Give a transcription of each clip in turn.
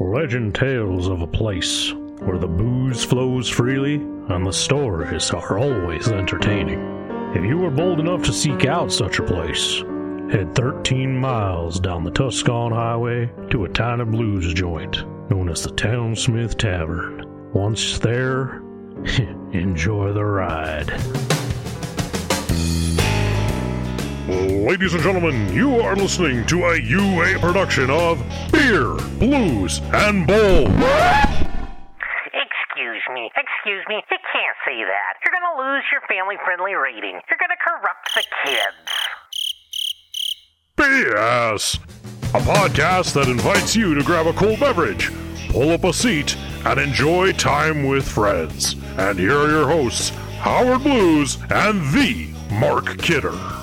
Legend tales of a place where the booze flows freely and the stories are always entertaining. If you are bold enough to seek out such a place, head 13 miles down the Tuscan Highway to a tiny blues joint known as the Townsmith Tavern. Once there, enjoy the ride. Ladies and gentlemen, you are listening to a UA production of Beer, Blues, and Bowl. Excuse me, excuse me, you can't say that. You're gonna lose your family friendly rating. You're gonna corrupt the kids. BS! A podcast that invites you to grab a cool beverage, pull up a seat, and enjoy time with friends. And here are your hosts, Howard Blues and the Mark Kidder.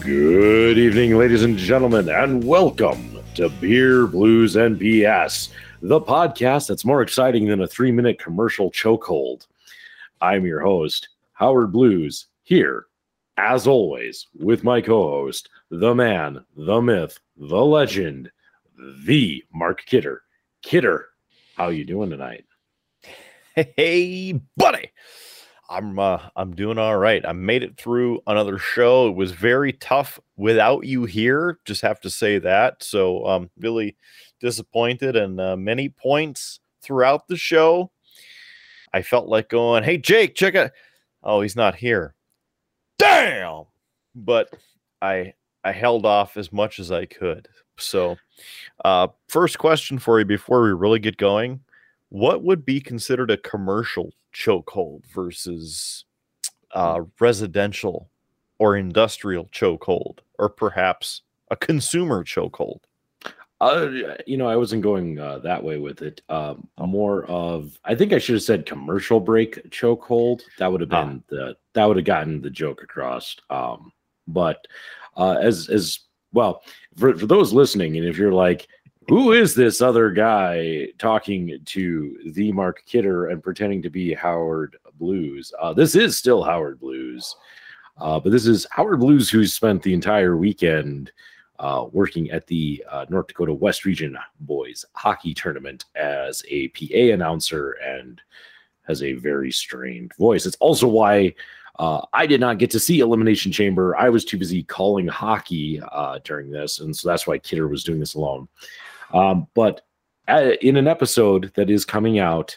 Good evening, ladies and gentlemen, and welcome to Beer, Blues, and BS, the podcast that's more exciting than a three minute commercial chokehold. I'm your host, Howard Blues, here, as always, with my co host, the man, the myth, the legend, the Mark Kidder. Kidder, how you doing tonight? Hey, buddy. I'm uh, I'm doing all right. I made it through another show. It was very tough without you here. Just have to say that. So um, really disappointed and uh, many points throughout the show. I felt like going, "Hey Jake, check it." Oh, he's not here. Damn. But I I held off as much as I could. So, uh, first question for you before we really get going: What would be considered a commercial chokehold versus uh, residential or industrial chokehold, or perhaps a consumer chokehold? Uh, you know, I wasn't going uh, that way with it. Um, more of, I think I should have said commercial break chokehold. That would have Ah. been the that would have gotten the joke across. Um, but uh, as as well for, for those listening, and if you're like, who is this other guy talking to the Mark Kidder and pretending to be Howard Blues? Uh, this is still Howard Blues, uh, but this is Howard Blues who spent the entire weekend uh, working at the uh, North Dakota West Region Boys Hockey Tournament as a PA announcer and has a very strained voice. It's also why uh, I did not get to see Elimination Chamber. I was too busy calling hockey uh, during this, and so that's why Kidder was doing this alone. Um, but uh, in an episode that is coming out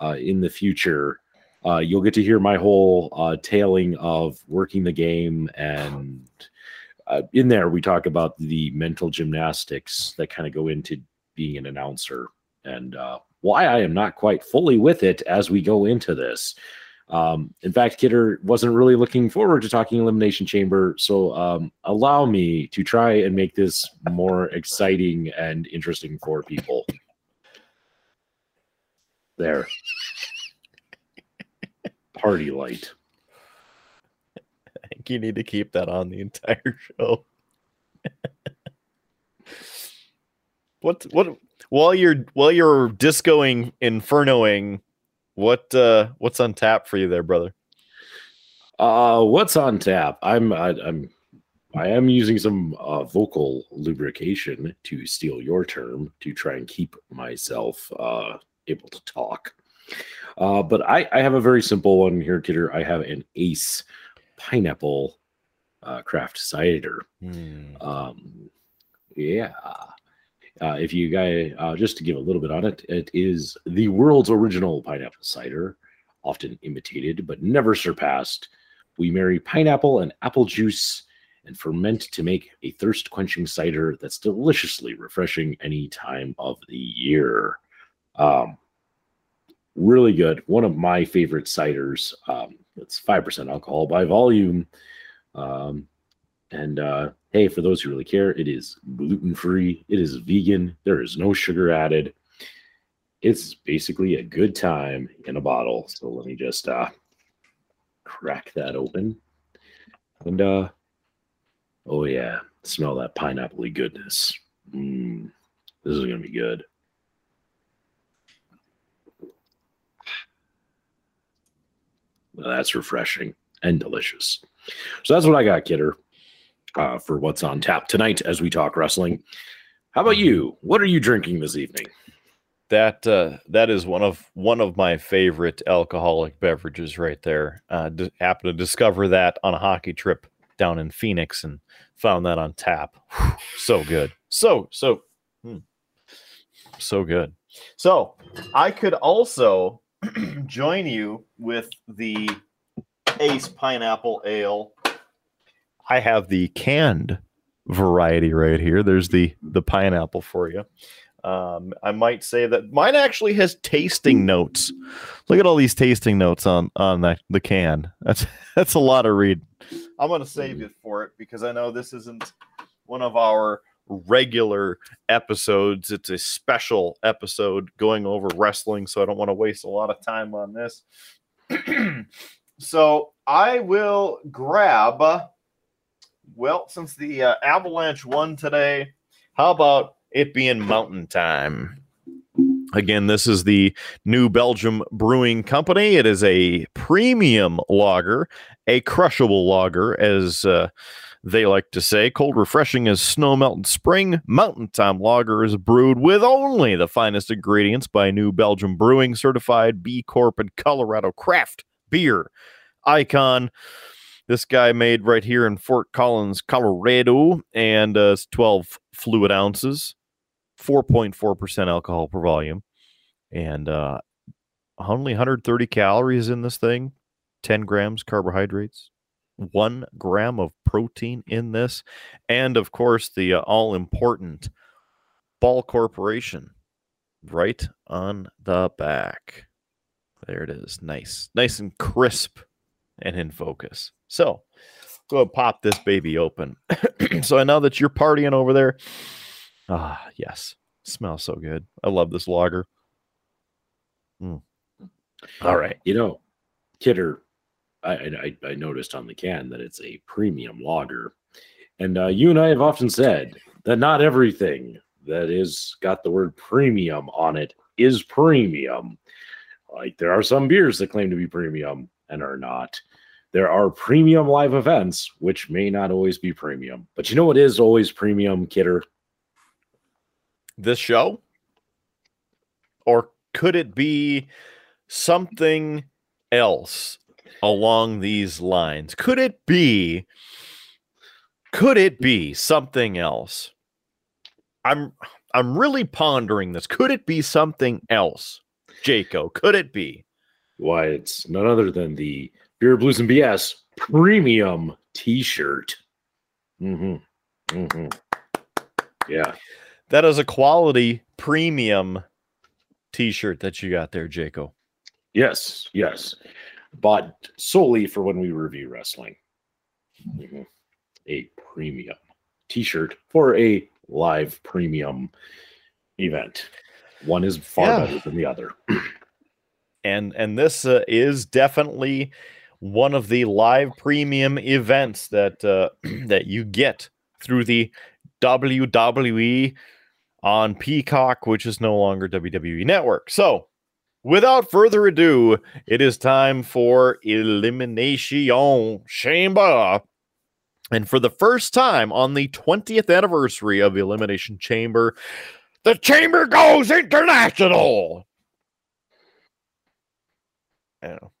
uh, in the future, uh, you'll get to hear my whole uh, tailing of working the game and uh, in there we talk about the mental gymnastics that kind of go into being an announcer and uh, why I am not quite fully with it as we go into this. Um, in fact, Kidder wasn't really looking forward to talking Elimination Chamber, so um, allow me to try and make this more exciting and interesting for people. There. Party light. I think you need to keep that on the entire show. what what while you're while you're discoing infernoing, what uh what's on tap for you there, brother? Uh, what's on tap? I'm I, I'm I am using some uh, vocal lubrication to steal your term to try and keep myself uh, able to talk. Uh, but I, I have a very simple one here, Kidder. I have an Ace pineapple uh, craft cider. Um, yeah. Uh, if you guys, uh, just to give a little bit on it, it is the world's original pineapple cider, often imitated but never surpassed. We marry pineapple and apple juice and ferment to make a thirst quenching cider that's deliciously refreshing any time of the year. Um, really good. One of my favorite ciders. Um, it's 5% alcohol by volume. Um, and uh, hey, for those who really care, it is gluten free, it is vegan, there is no sugar added. It's basically a good time in a bottle. So let me just uh, crack that open. And uh, oh, yeah, smell that pineapple goodness. Mm, this is going to be good. Well, that's refreshing. and delicious. So that's what I got, Kidder, uh, for what's on tap tonight as we talk wrestling. How about you? What are you drinking this evening? That uh, that is one of one of my favorite alcoholic beverages right there. Uh, d- happened to discover that on a hockey trip down in Phoenix and found that on tap. so good, so so hmm. so good. So I could also join you with the Ace Pineapple Ale. I have the canned variety right here. There's the the pineapple for you. Um, I might say that mine actually has tasting notes. Look at all these tasting notes on on that the can. That's that's a lot of read. I'm gonna save it for it because I know this isn't one of our regular episodes. It's a special episode going over wrestling, so I don't want to waste a lot of time on this. so I will grab. Well, since the uh, Avalanche won today, how about it being mountain time? Again, this is the New Belgium Brewing Company. It is a premium lager, a crushable lager, as uh, they like to say. Cold, refreshing as snow melt in spring. Mountain Time Lager is brewed with only the finest ingredients by New Belgium Brewing, certified B Corp and Colorado craft beer icon. This guy made right here in Fort Collins, Colorado, and uh, it's 12 fluid ounces, 4.4% alcohol per volume, and uh, only 130 calories in this thing, 10 grams carbohydrates, one gram of protein in this, and of course, the uh, all important Ball Corporation right on the back. There it is. Nice, nice and crisp and in focus. So go pop this baby open. so I know that you're partying over there. Ah, yes. Smells so good. I love this lager. Mm. All right. You know, Kidder, I, I, I noticed on the can that it's a premium lager. And uh, you and I have often said that not everything that is got the word premium on it is premium. Like there are some beers that claim to be premium and are not. There are premium live events, which may not always be premium. But you know what is always premium, Kidder? This show? Or could it be something else along these lines? Could it be could it be something else? I'm I'm really pondering this. Could it be something else? Jaco, could it be? Why, it's none other than the Beer Blues and BS premium t-shirt. Mm-hmm. Mm-hmm. Yeah. That is a quality premium t-shirt that you got there, Jaco. Yes, yes. Bought solely for when we review wrestling. Mm-hmm. A premium t-shirt for a live premium event. One is far yeah. better than the other. and and this uh, is definitely one of the live premium events that uh, that you get through the WWE on Peacock, which is no longer WWE Network. So, without further ado, it is time for Elimination Chamber. And for the first time on the 20th anniversary of Elimination Chamber, the Chamber goes international. Know.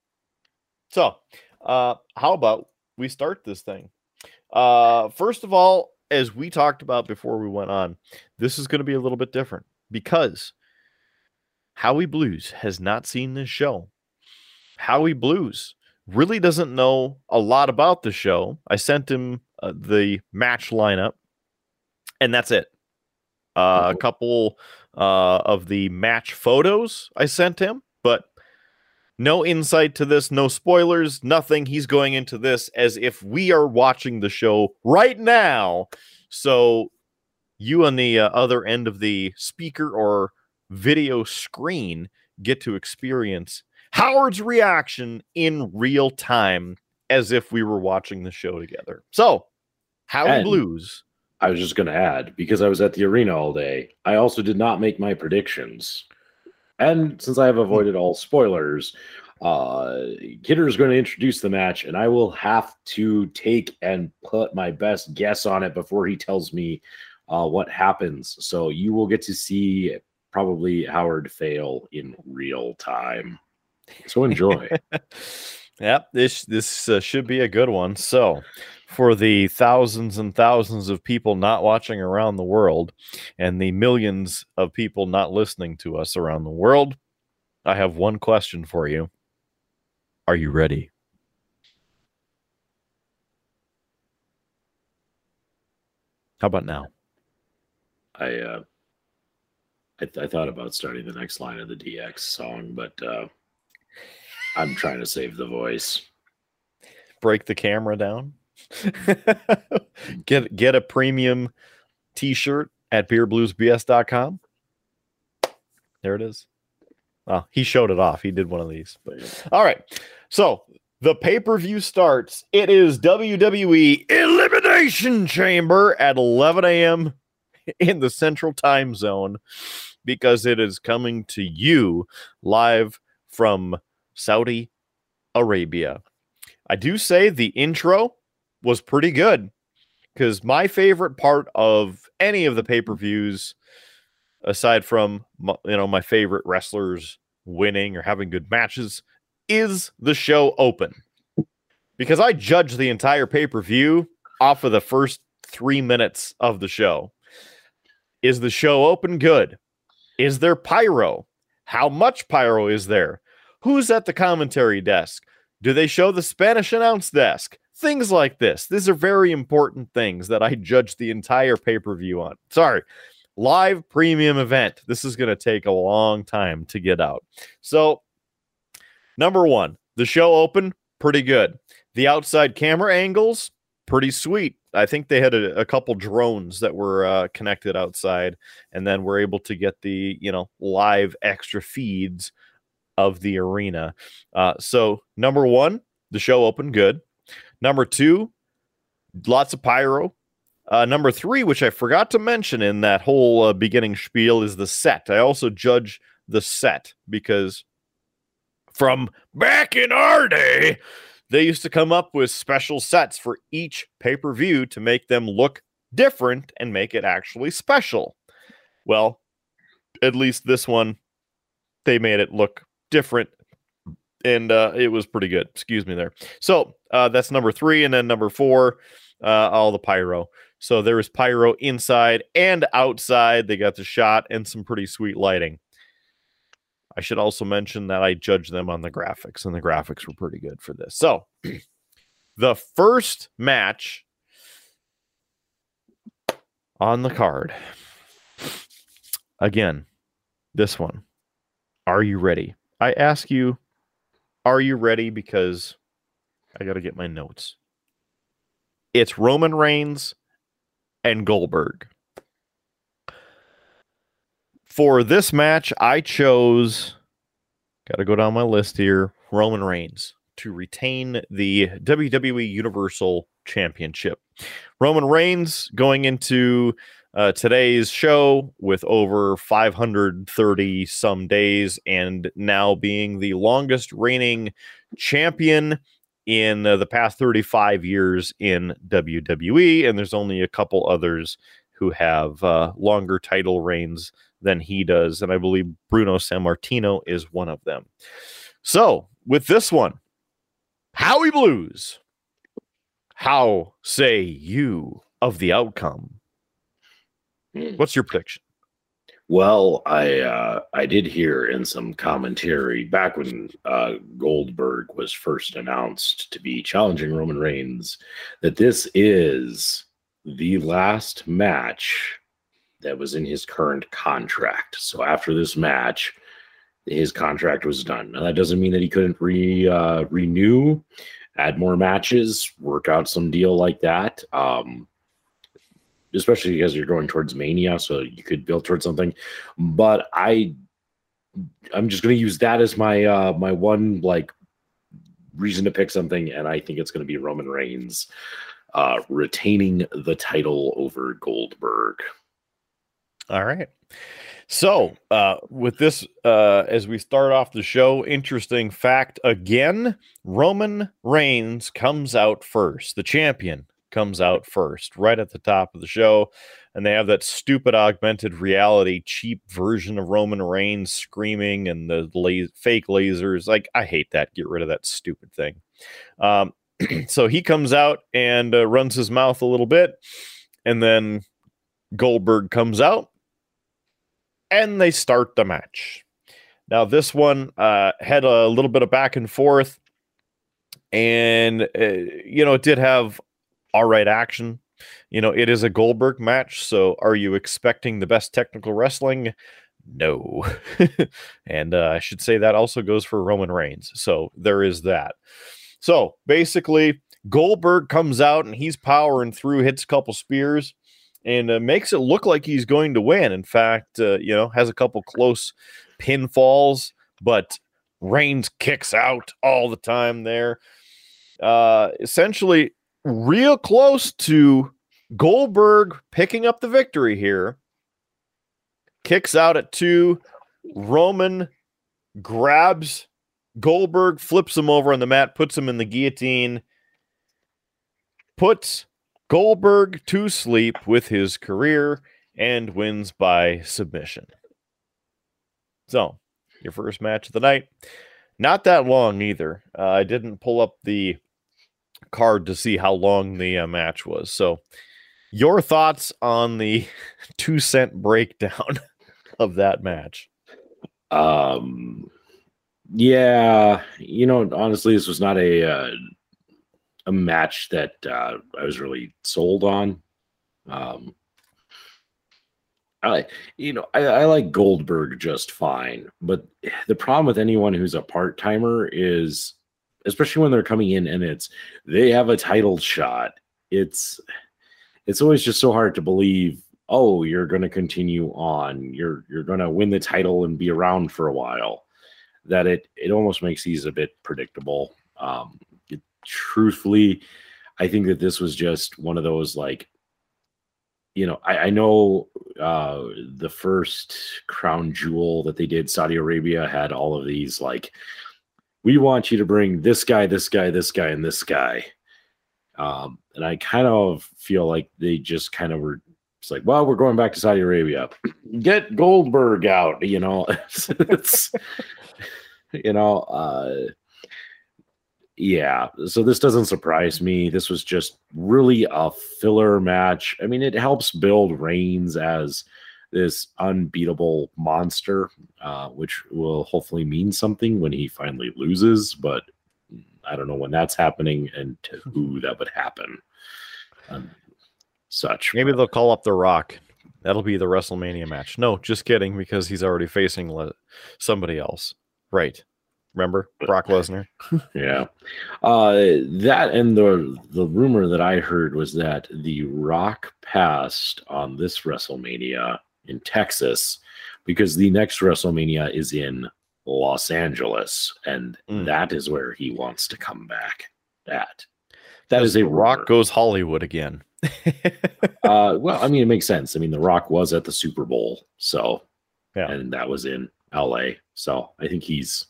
So, uh, how about we start this thing? Uh, first of all, as we talked about before we went on, this is going to be a little bit different because Howie Blues has not seen this show. Howie Blues really doesn't know a lot about the show. I sent him uh, the match lineup, and that's it. Uh, a couple uh, of the match photos I sent him, but no insight to this, no spoilers, nothing. He's going into this as if we are watching the show right now. So you on the uh, other end of the speaker or video screen get to experience Howard's reaction in real time as if we were watching the show together. So, Howie and Blues. I was just going to add because I was at the arena all day, I also did not make my predictions. And since I have avoided all spoilers, Uh, Kidder is going to introduce the match, and I will have to take and put my best guess on it before he tells me uh, what happens. So you will get to see probably Howard fail in real time. So enjoy. Yep, this this uh, should be a good one. So, for the thousands and thousands of people not watching around the world and the millions of people not listening to us around the world, I have one question for you. Are you ready? How about now? I uh, I, th- I thought about starting the next line of the DX song, but uh, I'm trying to save the voice. Break the camera down. get get a premium t-shirt at beerbluesbs.com. There it is. Oh, he showed it off. He did one of these. All right. So the pay-per-view starts. It is WWE Elimination Chamber at 11 a.m. in the Central Time Zone because it is coming to you live from Saudi Arabia. I do say the intro was pretty good because my favorite part of any of the pay-per-views aside from you know my favorite wrestlers winning or having good matches is the show open because I judge the entire pay-per-view off of the first 3 minutes of the show. Is the show open good? Is there pyro? How much pyro is there? Who's at the commentary desk? Do they show the Spanish announce desk? Things like this. These are very important things that I judge the entire pay per view on. Sorry, live premium event. This is going to take a long time to get out. So, number one, the show opened pretty good. The outside camera angles, pretty sweet. I think they had a, a couple drones that were uh, connected outside, and then we're able to get the you know live extra feeds of the arena. Uh, so number one, the show opened good. Number two, lots of pyro. Uh, number three, which I forgot to mention in that whole uh, beginning spiel, is the set. I also judge the set because from back in our day, they used to come up with special sets for each pay per view to make them look different and make it actually special. Well, at least this one, they made it look different and uh, it was pretty good. Excuse me there. So uh, that's number three, and then number four, uh, all the pyro. So there was pyro inside and outside. They got the shot and some pretty sweet lighting. I should also mention that I judged them on the graphics, and the graphics were pretty good for this. So the first match on the card. Again, this one. Are you ready? I ask you, are you ready? Because I got to get my notes. It's Roman Reigns and Goldberg. For this match, I chose, got to go down my list here, Roman Reigns to retain the WWE Universal Championship. Roman Reigns going into uh, today's show with over 530 some days and now being the longest reigning champion in uh, the past 35 years in WWE. And there's only a couple others who have uh, longer title reigns than he does. And I believe Bruno Sammartino is one of them. So with this one, Howie Blues, how say you of the outcome? Hmm. What's your prediction? Well, I uh, I did hear in some commentary back when uh, Goldberg was first announced to be challenging Roman Reigns that this is the last match that was in his current contract. So after this match, his contract was done. Now that doesn't mean that he couldn't re uh, renew, add more matches, work out some deal like that. Um, especially because you're going towards mania so you could build towards something but i i'm just going to use that as my uh my one like reason to pick something and i think it's going to be roman reigns uh retaining the title over goldberg All right. So, uh, with this, uh, as we start off the show, interesting fact again Roman Reigns comes out first. The champion comes out first, right at the top of the show. And they have that stupid augmented reality, cheap version of Roman Reigns screaming and the la- fake lasers. Like, I hate that. Get rid of that stupid thing. Um, so he comes out and uh, runs his mouth a little bit. And then Goldberg comes out and they start the match. Now, this one uh, had a little bit of back and forth, and uh, you know, it did have all right action. You know, it is a Goldberg match, so are you expecting the best technical wrestling? No. and uh, I should say that also goes for Roman Reigns. So there is that. So basically, Goldberg comes out and he's powering through, hits a couple spears and uh, makes it look like he's going to win. In fact, uh, you know, has a couple close pinfalls, but Reigns kicks out all the time there. Uh, essentially, real close to Goldberg picking up the victory here. Kicks out at two. Roman grabs Goldberg, flips him over on the mat, puts him in the guillotine, puts Goldberg to sleep with his career and wins by submission. So, your first match of the night. Not that long either. Uh, I didn't pull up the card to see how long the uh, match was. So, your thoughts on the two cent breakdown of that match? Um, yeah, you know, honestly, this was not a uh, a match that uh, I was really sold on. Um, I, you know, I, I like Goldberg just fine, but the problem with anyone who's a part timer is, especially when they're coming in and it's they have a title shot. It's it's always just so hard to believe. Oh, you're going to continue on. You're you're going to win the title and be around for a while. That it it almost makes these a bit predictable. Um, it, truthfully, I think that this was just one of those like, you know, I, I know uh, the first crown jewel that they did, Saudi Arabia had all of these like, we want you to bring this guy, this guy, this guy, and this guy. Um, and I kind of feel like they just kind of were it's like, well, we're going back to Saudi Arabia. Get Goldberg out, you know. it's you know, uh yeah, so this doesn't surprise me. This was just really a filler match. I mean, it helps build Reigns as this unbeatable monster, uh, which will hopefully mean something when he finally loses. But I don't know when that's happening and to who that would happen. Um, such. Maybe they'll call up The Rock. That'll be the WrestleMania match. No, just kidding, because he's already facing le- somebody else. Right. Remember Brock Lesnar? yeah. Uh, that and the the rumor that I heard was that The Rock passed on this WrestleMania in Texas because the next WrestleMania is in Los Angeles, and Mm. that is where he wants to come back at. That As a Rock rumor. goes Hollywood again. Uh, well, I mean, it makes sense. I mean, The Rock was at the Super Bowl, so Yeah. and that was in LA. So I think he's.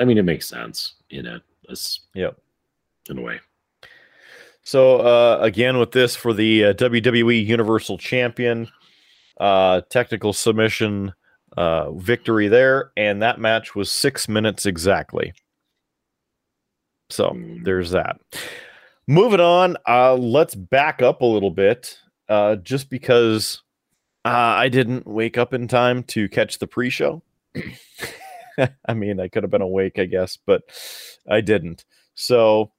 I mean, it makes sense in a, a Yep. in a way. So uh, again, with this for the uh, WWE Universal Champion, uh, technical submission uh, victory there, and that match was six minutes exactly. So Mm. there's that. Moving on, uh, let's back up a little bit, uh, just because uh, I didn't wake up in time to catch the pre-show. I mean, I could have been awake, I guess, but I didn't. So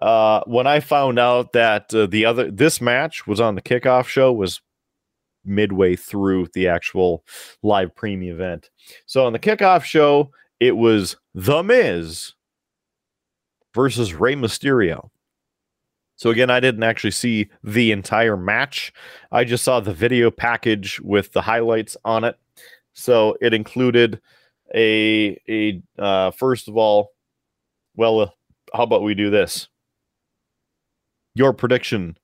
uh, when I found out that uh, the other this match was on the kickoff show was midway through the actual live premium event. So on the kickoff show, it was The Miz versus Rey Mysterio. So again, I didn't actually see the entire match. I just saw the video package with the highlights on it. So it included a a uh, first of all, well, uh, how about we do this? Your prediction,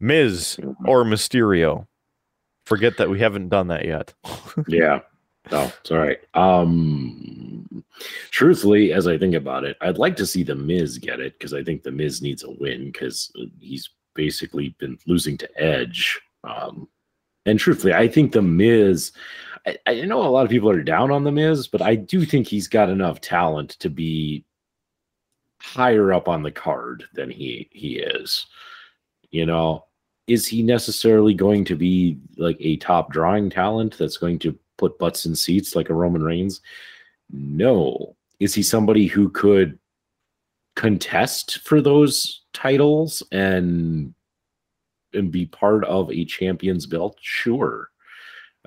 Miz or Mysterio Forget that we haven't done that yet. yeah. No, it's all right. Um, truthfully, as I think about it, I'd like to see the Miz get it because I think the Miz needs a win because he's basically been losing to Edge. Um, and truthfully, I think the Miz. I, I know a lot of people are down on the Miz, but I do think he's got enough talent to be higher up on the card than he he is. You know, is he necessarily going to be like a top drawing talent that's going to put butts in seats like a Roman Reigns? No. Is he somebody who could contest for those titles and and be part of a champion's belt? Sure.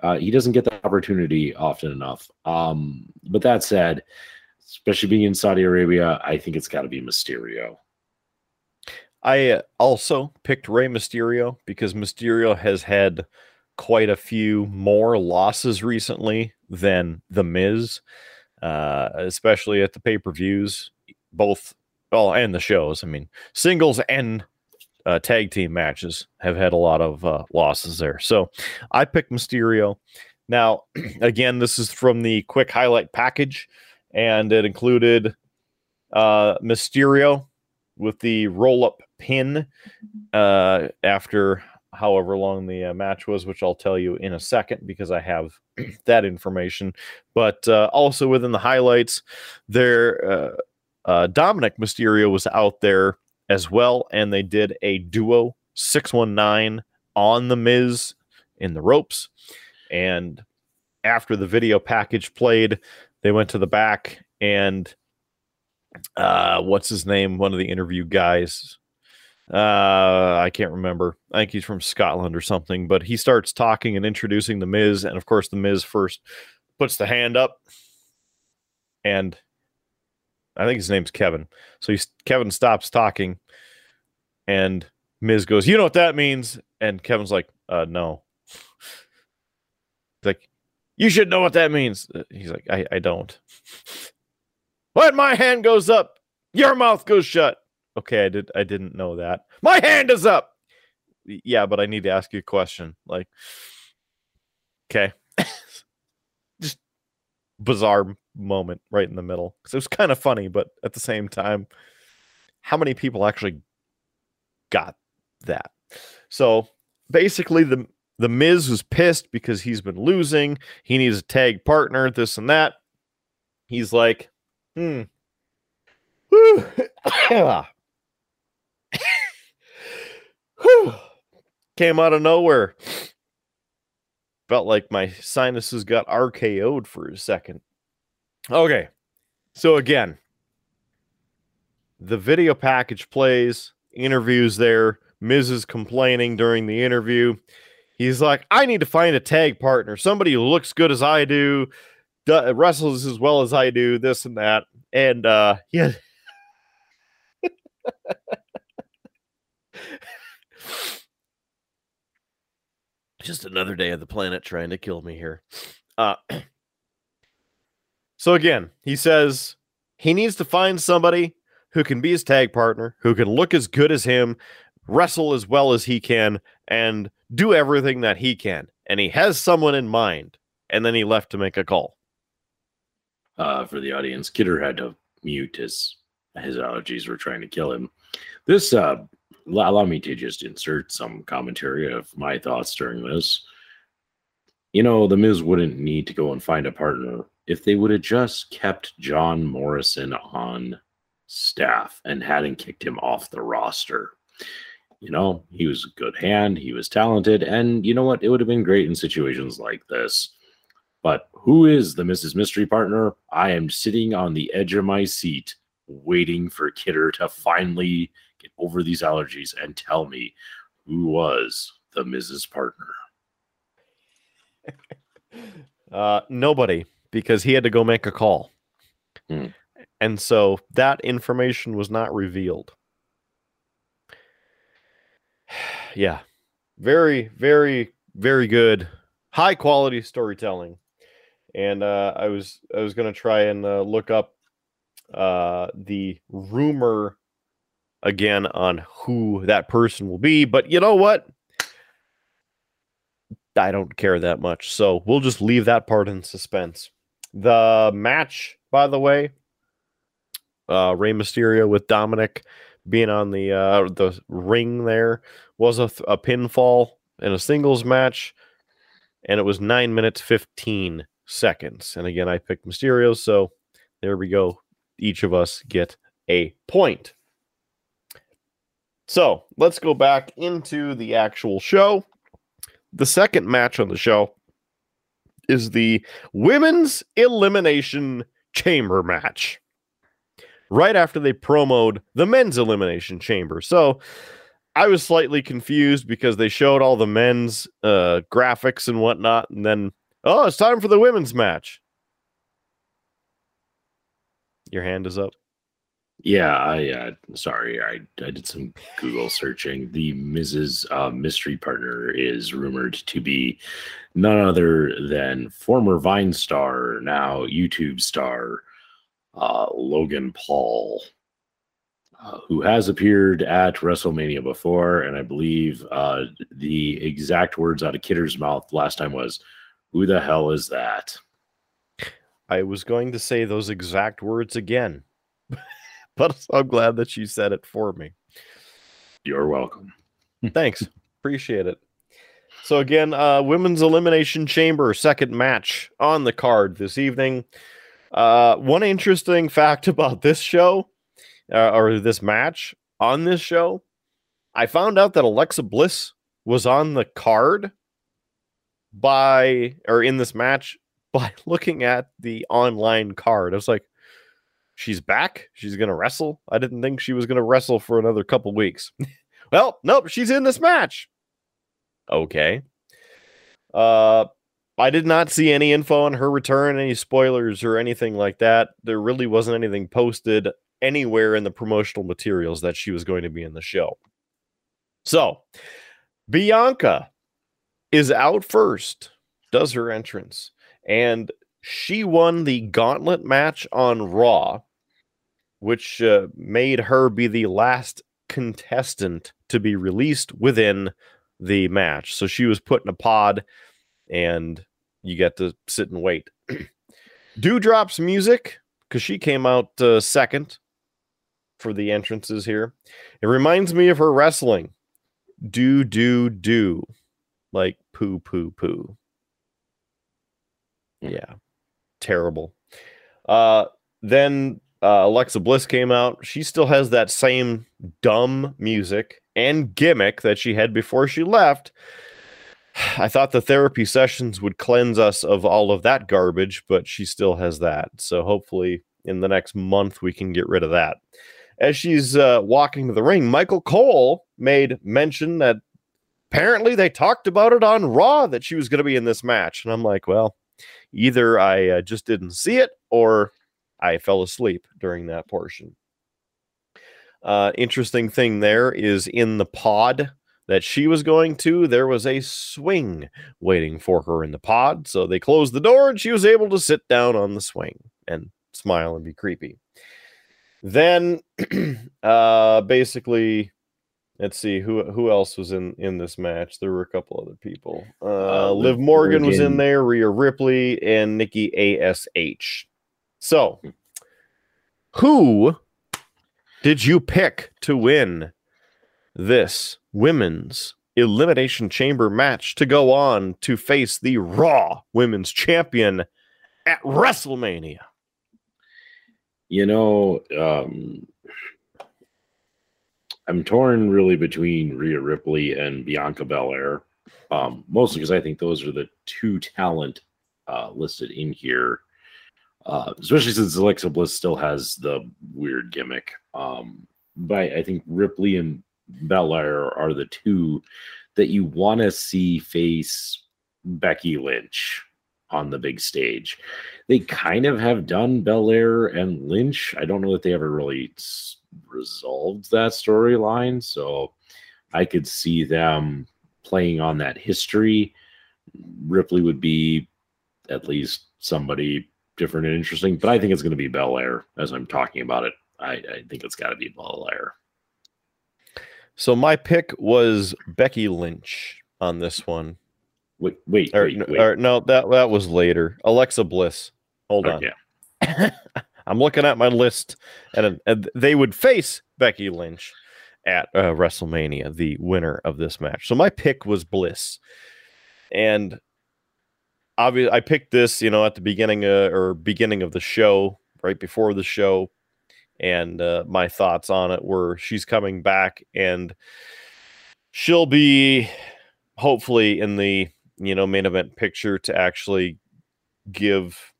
Uh, he doesn't get the opportunity often enough. Um, but that said, especially being in Saudi Arabia, I think it's got to be Mysterio. I uh, also picked Rey Mysterio because Mysterio has had quite a few more losses recently than The Miz, uh, especially at the pay per views, both, well, and the shows. I mean, singles and uh, tag team matches have had a lot of uh, losses there. So I picked Mysterio. Now, again, this is from the quick highlight package, and it included uh, Mysterio with the roll up pin uh, after however long the uh, match was, which I'll tell you in a second because I have that information. But uh, also within the highlights, there uh, uh, Dominik Mysterio was out there as well, and they did a duo 619 on the Miz in the ropes. And after the video package played, they went to the back and uh what's his name one of the interview guys uh i can't remember. I think he's from scotland or something but he starts talking and introducing the miz and of course the miz first puts the hand up. And i think his name's kevin. So he's kevin stops talking and miz goes you know what that means? And kevin's like uh no. Like you should know what that means. Uh, he's like i, I don't. When my hand goes up, your mouth goes shut. Okay, I did I didn't know that. My hand is up. Yeah, but I need to ask you a question. Like okay. Just bizarre moment right in the middle. Cuz it was kind of funny, but at the same time how many people actually got that? So, basically the the Miz was pissed because he's been losing. He needs a tag partner, this and that. He's like, Hmm. Came out of nowhere. Felt like my sinuses got RKO'd for a second. Okay. So again, the video package plays, interviews there. Miz is complaining during the interview. He's like, I need to find a tag partner, somebody who looks good as I do, wrestles as well as I do, this and that. And uh yeah. Just another day of the planet trying to kill me here. Uh so again, he says he needs to find somebody who can be his tag partner, who can look as good as him, wrestle as well as he can, and do everything that he can. And he has someone in mind. And then he left to make a call uh, for the audience. Kidder had to mute his his allergies were trying to kill him. This uh, allow me to just insert some commentary of my thoughts during this. You know, the Miz wouldn't need to go and find a partner if they would have just kept John Morrison on staff and hadn't kicked him off the roster. You know, he was a good hand, he was talented, and you know what? It would have been great in situations like this. But who is the Miz's Mystery Partner? I am sitting on the edge of my seat waiting for Kidder to finally get over these allergies and tell me who was the Miz's Partner. uh, nobody, because he had to go make a call. Hmm. And so that information was not revealed. yeah. Very, very, very good. High quality storytelling and uh, I was I was gonna try and uh, look up uh, the rumor again on who that person will be, but you know what? I don't care that much. So we'll just leave that part in suspense. The match, by the way, uh, Rey Mysterio with Dominik being on the uh, the ring there was a, a pinfall in a singles match, and it was nine minutes fifteen seconds. And again, I picked Mysterio, so there we go. Each of us get a point. So let's go back into the actual show. The second match on the show is the women's elimination chamber match. Right after they promoted the men's elimination chamber. So I was slightly confused because they showed all the men's uh, graphics and whatnot, and then, oh, it's time for the women's match. Your hand is up. Yeah, I uh, sorry, I I did some Google searching. The Miz's Uh, mystery partner is rumored to be none other than former Vine star, now YouTube star, uh, Logan Paul, uh, who has appeared at WrestleMania before, and I believe uh, the exact words out of Kidder's mouth last time was, "Who the hell is that?" I was going to say those exact words again but I'm glad that you said it for me. You're welcome. Thanks. Appreciate it. So again, uh women's elimination chamber second match on the card this evening. Uh one interesting fact about this show uh, or this match on this show, I found out that Alexa Bliss was on the card by or in this match by looking at the online card. I was like, she's back. She's going to wrestle. I didn't think she was going to wrestle for another couple weeks. well, nope, she's in this match. Okay. Uh I did not see any info on her return, any spoilers or anything like that. There really wasn't anything posted anywhere in the promotional materials that she was going to be in the show. So, Bianca is out first, does her entrance, and she won the gauntlet match on Raw which uh, made her be the last contestant to be released within the match. So she was put in a pod and you get to sit and wait. Doudrop's music, because she came out uh, second for the entrances here. It reminds me of her wrestling. Do, do, do. Like poo, poo, poo. Yeah. Terrible. Uh, then uh, Alexa Bliss came out. She still has that same dumb music and gimmick that she had before she left. I thought the therapy sessions would cleanse us of all of that garbage, but she still has that. So hopefully, in the next month, we can get rid of that. As she's uh, walking to the ring, Michael Cole made mention that apparently they talked about it on Raw that she was going to be in this match. And I'm like, well, either I uh, just didn't see it or I fell asleep during that portion. Uh, interesting thing there is in the pod that she was going to, there was a swing waiting for her in the pod. So they closed the door and she was able to sit down on the swing and smile and be creepy. Then, uh, basically, let's see who who else was in in this match. There were a couple other people. Uh, uh Liv Morgan, Morgan was in there, Rhea Ripley, and Nikki Ash. So, who did you pick to win this women's elimination chamber match to go on to face the Raw Women's Champion at WrestleMania? You know, um, I'm torn really between Rhea Ripley and Bianca Belair, um, mostly because I think those are the two talent uh, listed in here uh, especially since Alexa Bliss still has the weird gimmick. Um, but I think Ripley and Belair are the two that you want to see face Becky Lynch on the big stage. They kind of have done Belair and Lynch. I don't know that they ever really resolved that storyline. So I could see them playing on that history. Ripley would be at least somebody different and interesting. But I think it's going to be Belair as I'm talking about it. I, I think it's got to be Belair. So my pick was Becky Lynch on this one. Wait, wait, Or, wait, n- wait. or no, that that was later. Alexa Bliss. Hold on. Okay. I'm looking at my list, and, and they would face Becky Lynch at uh, WrestleMania, the winner of this match. So my pick was Bliss, and obviously I picked this, you know, at the beginning uh, or beginning of the show, right before the show, and uh, my thoughts on it were she's coming back and she'll be hopefully in the you know main event picture to actually give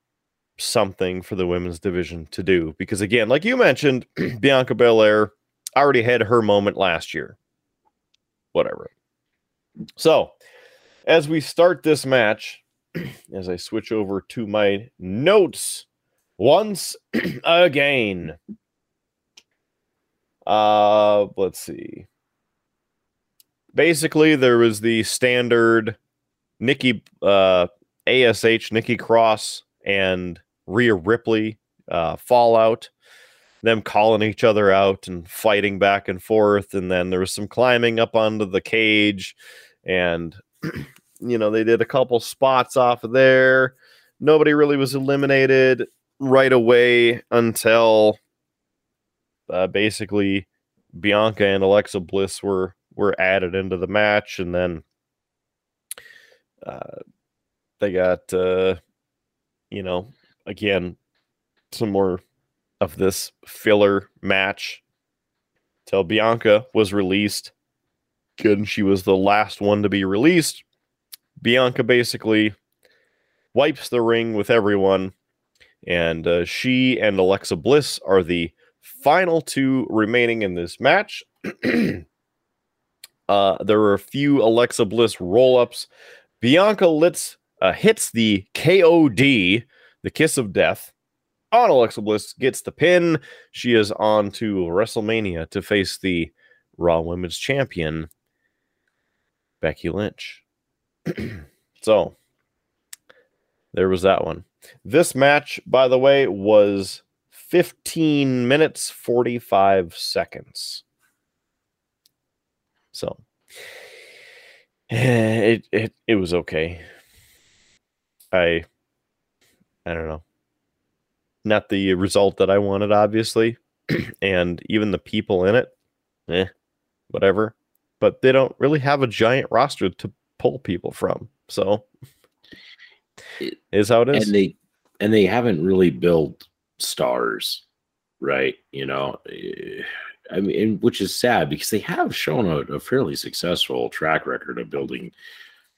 something for the women's division to do. Because again like you mentioned bianca belair already had her moment last year. Whatever. So as we start this match as i switch over to my notes once again uh let's see basically there was the standard nikki uh ash nikki cross and Rhea Ripley uh, fallout, them calling each other out and fighting back and forth. And then there was some climbing up onto the cage. And, you know, they did a couple spots off of there. Nobody really was eliminated right away until uh, basically Bianca and Alexa Bliss were were added into the match. And then uh, they got, uh, you know, again, some more of this filler match till Bianca was released. And she was the last one to be released. Bianca basically wipes the ring with everyone, and uh, she and Alexa Bliss are the final two remaining in this match. uh, there were a few Alexa Bliss roll ups. Bianca Litz uh, hits the KOD, the kiss of death, on Alexa Bliss, gets the pin. She is on to WrestleMania to face the Raw Women's Champion, Becky Lynch. so there was that one. This match, by the way, was 15 minutes 45 seconds. So it it it was okay. I I don't know. Not the result that I wanted, obviously, and even the people in it, eh, whatever. But they don't really have a giant roster to pull people from, so It- is how it is. and they and they haven't really built stars right you know Eh, i mean which is sad because they have shown a, a fairly successful track record of building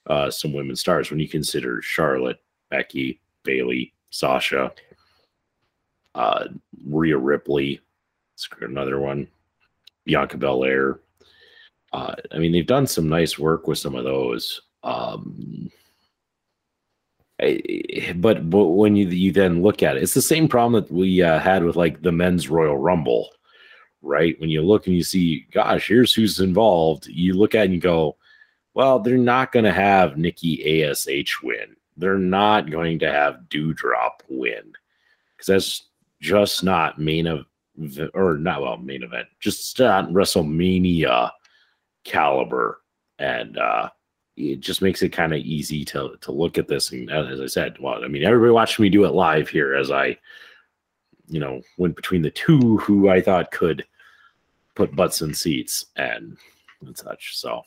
uh some women stars when you consider charlotte becky bailey sasha uh Rhea ripley another one bianca belair uh i mean they've done some nice work with some of those um I- but but when you you then look at it, it's the same problem that we uh, had with like the men's Royal Rumble, right? When you look and you see, gosh, here's who's involved. You look at and you go, well, they're not going to have Nikki Ash win. They're not going to have Doudrop win because that's just not main of or not well main event, just not WrestleMania caliber. And uh it just makes it kind of easy to to look at this. And uh, as i said well i mean everybody watched me do it live here as i you know went between the two who i thought could put butts in seats and and such. So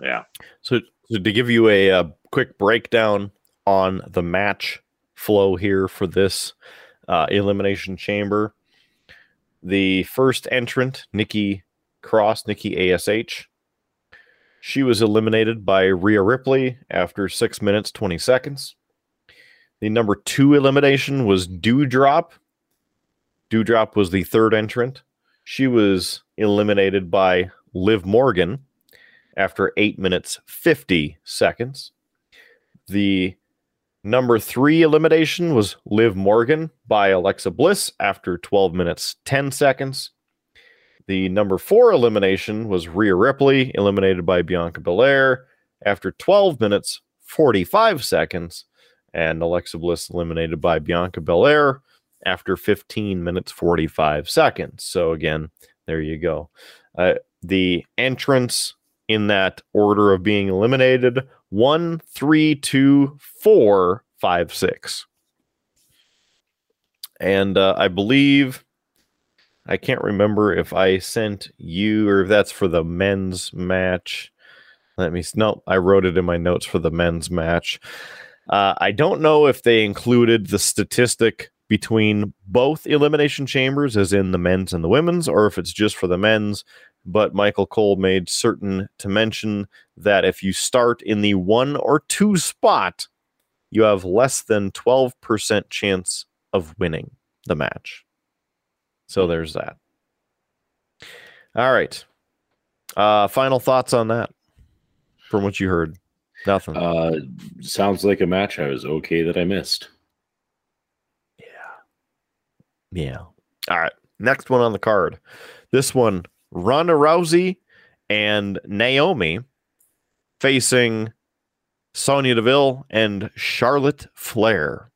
yeah. So, so to give you a, uh quick breakdown on the match flow here for this uh, elimination chamber, the first entrant, Nikki Cross, Nikki Ash, she was eliminated by Rhea Ripley after six minutes twenty seconds. The number two elimination was Doudrop. Doudrop was the third entrant. She was eliminated by Liv Morgan after 8 minutes 50 seconds. The number 3 elimination was Liv Morgan by Alexa Bliss after 12 minutes 10 seconds. The number 4 elimination was Rhea Ripley eliminated by Bianca Belair after 12 minutes 45 seconds and Alexa Bliss eliminated by Bianca Belair after 15 minutes 45 seconds. So again, there you go. Uh, the entrance in that order of being eliminated one, three, two, four, five, six. And uh, I believe I can't remember if I sent you or if that's for the men's match. Let me no, I wrote it in my notes for the men's match. Uh, I don't know if they included the statistic between both elimination chambers, as in the men's and the women's, or if it's just for the men's. But Michael Cole made certain to mention that if you start in the one or two spot, you have less than 12% chance of winning the match. So there's that. All right. Uh, final thoughts on that from what you heard? Nothing. Uh, sounds like a match I was okay that I missed. Yeah. Yeah. All right. Next one on the card. This one, Ronda Rousey and Naomi facing Sonya Deville and Charlotte Flair.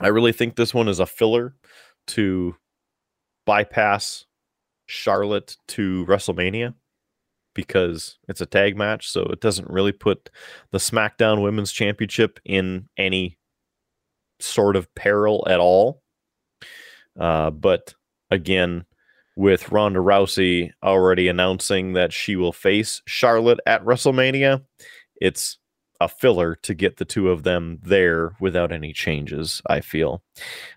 I really think this one is a filler to bypass Charlotte to WrestleMania because it's a tag match, so it doesn't really put the SmackDown Women's Championship in any sort of peril at all. Uh, but again, with Ronda Rousey already announcing that she will face Charlotte at WrestleMania, it's a filler to get the two of them there without any changes, I feel.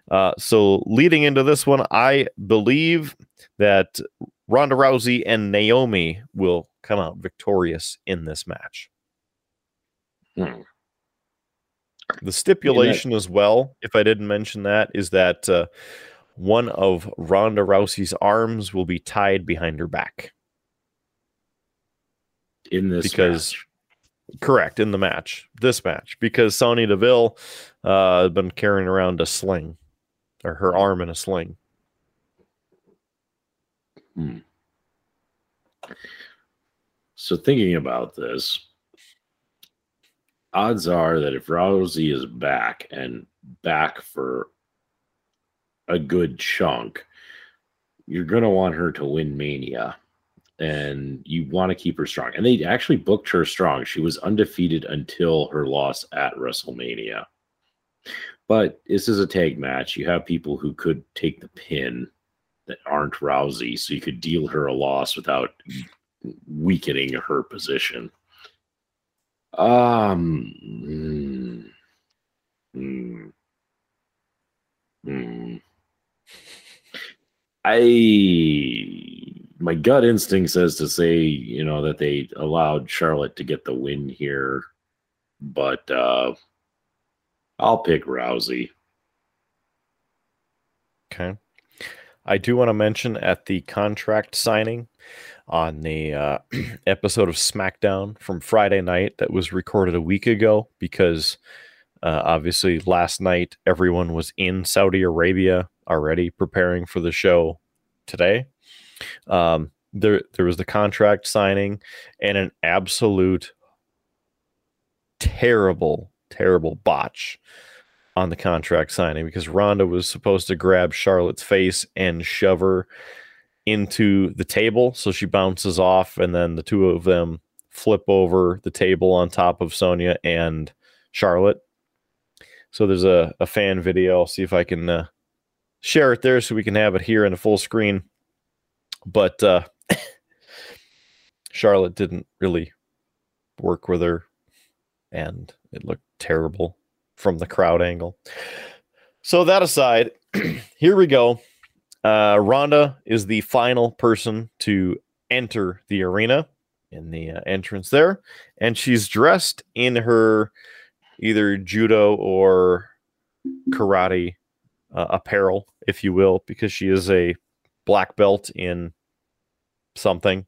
Uh, so, leading into this one, I believe that Ronda Rousey and Naomi will come out victorious in this match. Hmm. The stipulation as well, if I didn't mention that, is that uh, one of Ronda Rousey's arms will be tied behind her back. In this Because- match. Correct in the match, this match, because Sonya Deville uh, has been carrying around a sling or her arm in a sling. So thinking about this, odds are that if Rousey is back and back for a good chunk, you're going to want her to win Mania. And you want to keep her strong. And they actually booked her strong. She was undefeated until her loss at WrestleMania. But this is a tag match. You have people who could take the pin that aren't Rousey. So you could deal her a loss without weakening her position. Um, mm, mm, mm. I my gut instinct says to say you know that they allowed Charlotte to get the win here, but uh, I'll pick Rousey. Okay. I do want to mention at the contract signing on the uh, episode of SmackDown from Friday night that was recorded a week ago because uh, obviously last night everyone was in Saudi Arabia already preparing for the show today. Um, there, there was the contract signing and an absolute terrible, terrible botch on the contract signing because Ronda was supposed to grab Charlotte's face and shove her into the table. So she bounces off, and then the two of them flip over the table on top of Sonya and Charlotte. So there's a, a fan video. I'll see if I can uh, share it there so we can have it here in a full screen. But uh, Charlotte didn't really work with her, and it looked terrible from the crowd angle. So that aside, here we go. Uh, Ronda is the final person to enter the arena in the uh, entrance there, and she's dressed in her either judo or karate uh, apparel, if you will, because she is a black belt in something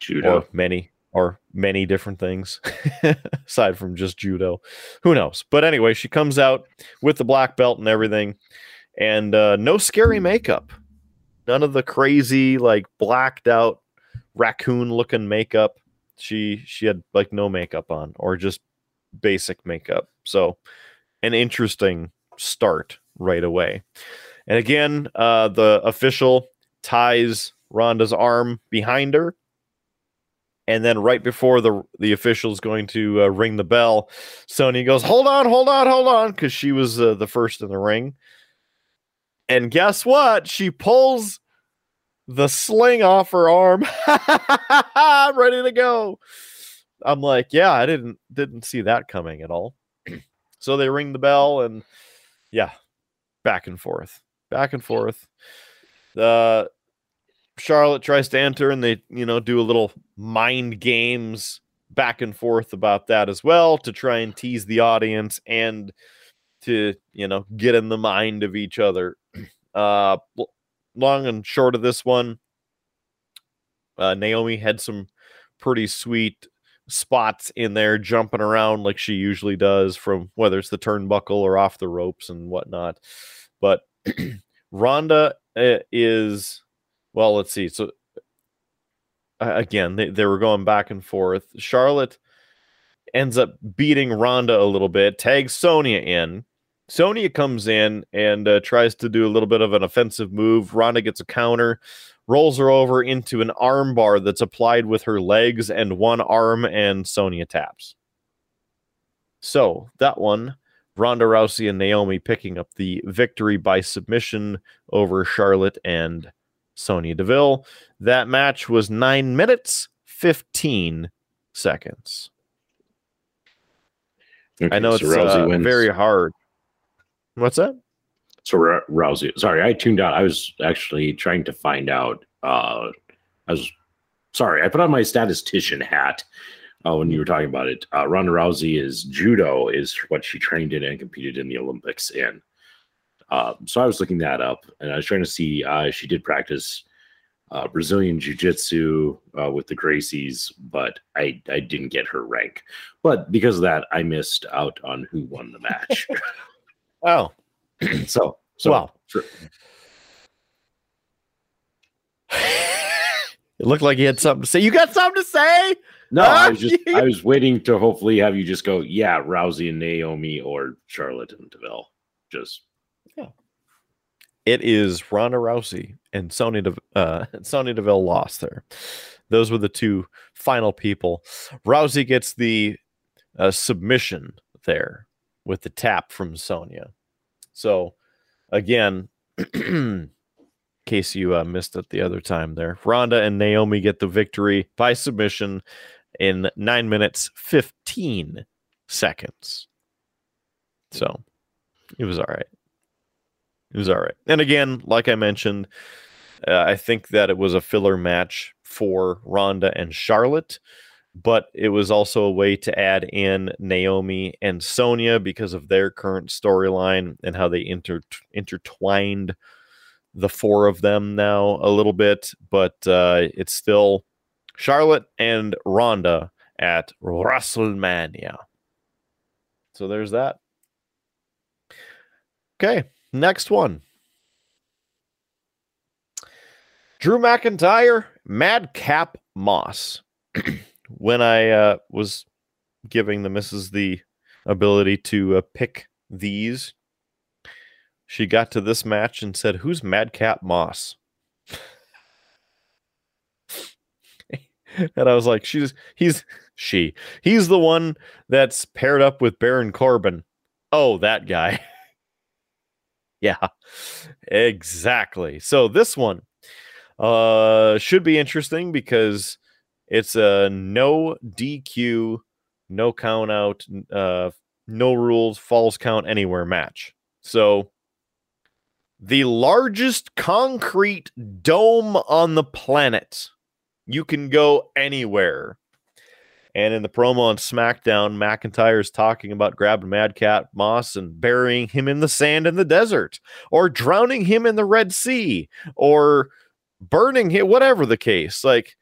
Judo. or many or many different things aside from just judo. Who knows? But anyway she comes out with the black belt and everything and uh, no scary makeup. None of the crazy like blacked out raccoon looking makeup. She she had like no makeup on or just basic makeup. So an interesting start right away and again uh the official ties Ronda's arm behind her And then right before the the official's going to uh, ring the bell, Sonya goes, "Hold on, hold on, hold on," because she was uh, the first in the ring. And guess what? She pulls the sling off her arm. I'm ready to go. I'm like, yeah, I didn't didn't see that coming at all. so they ring the bell and yeah, back and forth, back and forth. Uh, Charlotte tries to enter and they, you know, do a little mind games back and forth about that as well to try and tease the audience and to, you know, get in the mind of each other. Uh, long and short of this one, uh, Naomi had some pretty sweet spots in there jumping around like she usually does from whether it's the turnbuckle or off the ropes and whatnot. But Ronda uh, is well, let's see. So again, they, they were going back and forth. Charlotte ends up beating Ronda a little bit, tags Sonya in. Sonya comes in and uh, tries to do a little bit of an offensive move. Ronda gets a counter, rolls her over into an armbar that's applied with her legs and one arm, and Sonya taps. So that one, Ronda Rousey and Naomi picking up the victory by submission over Charlotte and Sonya Deville. That match was nine minutes, 15 seconds. Okay, I know it's uh, very hard. What's that? So Ra- Rousey, sorry, I tuned out. I was actually trying to find out. Uh, I was sorry, I put on my statistician hat uh, when you were talking about it. Uh, Ronda Rousey is judo is what she trained in and competed in the Olympics in. Uh, so I was looking that up, and I was trying to see. Uh, she did practice uh, Brazilian Jiu Jitsu uh, with the Gracies, but I I didn't get her rank. But because of that, I missed out on who won the match. Oh, so so Wow. for- it looked like you had something to say. You got something to say? No, I was just I was waiting to hopefully have you just go, yeah, Rousey and Naomi or Charlotte and Deville. Just yeah. It is Ronda Rousey and Sonya De- uh, Sonya Deville lost there. Those were the two final people. Rousey gets the uh, submission there with the tap from Sonya. So again, in case you uh, missed it the other time there, Ronda and Naomi get the victory by submission in nine minutes fifteen seconds. So it was all right. It was all right. And again, like I mentioned, uh, I think that it was a filler match for Ronda and Charlotte, but it was also a way to add in Naomi and Sonya because of their current storyline and how they inter- intertwined the four of them now a little bit. But uh, it's still Charlotte and Ronda at WrestleMania. So there's that. Okay, next one. Drew McIntyre, Madcap Moss. when I uh, was giving the missus the ability to uh, pick these, she got to this match and said, Who's Madcap Moss? and I was like, She's he's she. He's the one that's paired up with Baron Corbin. Oh, that guy. yeah, exactly. So this one uh should be interesting because it's a no DQ, no count out, uh no rules, falls count anywhere match. So the largest concrete dome on the planet. You can go anywhere. And in the promo on SmackDown, McIntyre is talking about grabbing Madcap Moss and burying him in the sand in the desert, or drowning him in the Red Sea, or burning him, whatever the case. Like,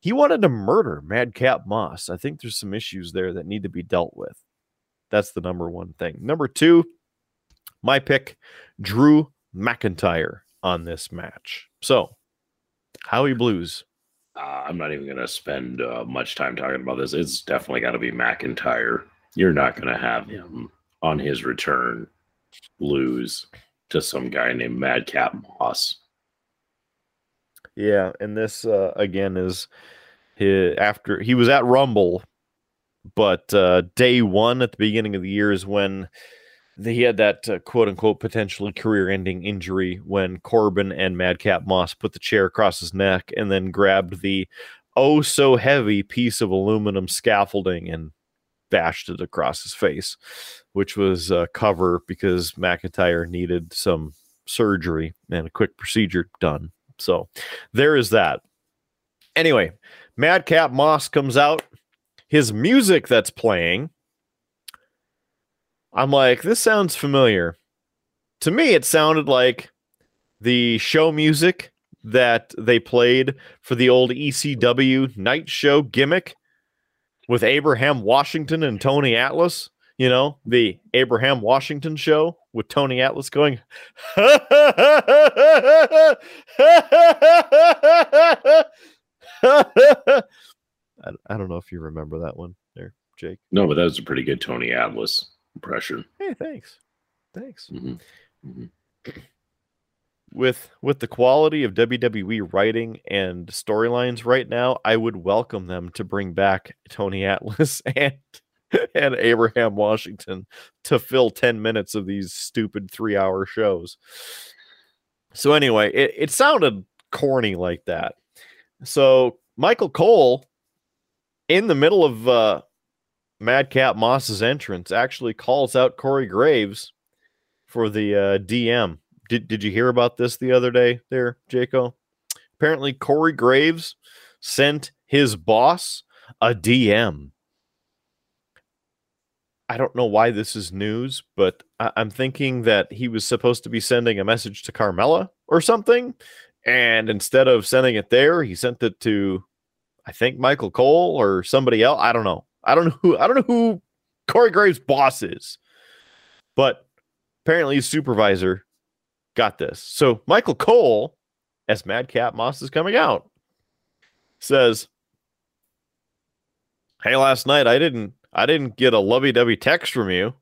he wanted to murder Madcap Moss. I think there's some issues there that need to be dealt with. That's the number one thing. Number two, my pick, Drew McIntyre on this match. So, Howie Blues. uh, I'm not even going to spend uh, much time talking about this. It's definitely got to be McIntyre. You're not going to have him on his return lose to some guy named Madcap Moss. Yeah, and this uh, again is He, after he was at Rumble, but uh, day one at the beginning of the year is when he had that uh, quote unquote potentially career ending injury when Corbin and Madcap Moss put the chair across his neck and then grabbed the oh so heavy piece of aluminum scaffolding and bashed it across his face, which was a cover because McIntyre needed some surgery and a quick procedure done. So there is that. Anyway, Madcap Moss comes out. His music that's playing, I'm like, this sounds familiar. To me, it sounded like the show music that they played for the old ECW night show gimmick with Abraham Washington and Tony Atlas. You know, the Abraham Washington show with Tony Atlas going, I, don't know if you remember that one there, Jake. No, but that was a pretty good Tony Atlas impression. Hey, thanks. Thanks. Mhm. Mhm. With with the quality of WWE writing and storylines right now, I would welcome them to bring back Tony Atlas and and Abraham Washington to fill 10 minutes of these stupid 3-hour shows. So anyway, it, it sounded corny like that. So Michael Cole in the middle of uh Madcap Moss's entrance actually calls out Corey Graves for the uh, DM. Did did you hear about this the other day there, Jaco? Apparently Corey Graves sent his boss a DM. I don't know why this is news, but I- I'm thinking that he was supposed to be sending a message to Carmella or something. And instead of sending it there, he sent it to I think Michael Cole or somebody else. I don't know. I don't know who I don't know who Corey Graves' boss is. But apparently his supervisor got this. So Michael Cole, as Madcap Moss is coming out, says, Hey, last night I didn't I didn't get a lovey-dovey text from you.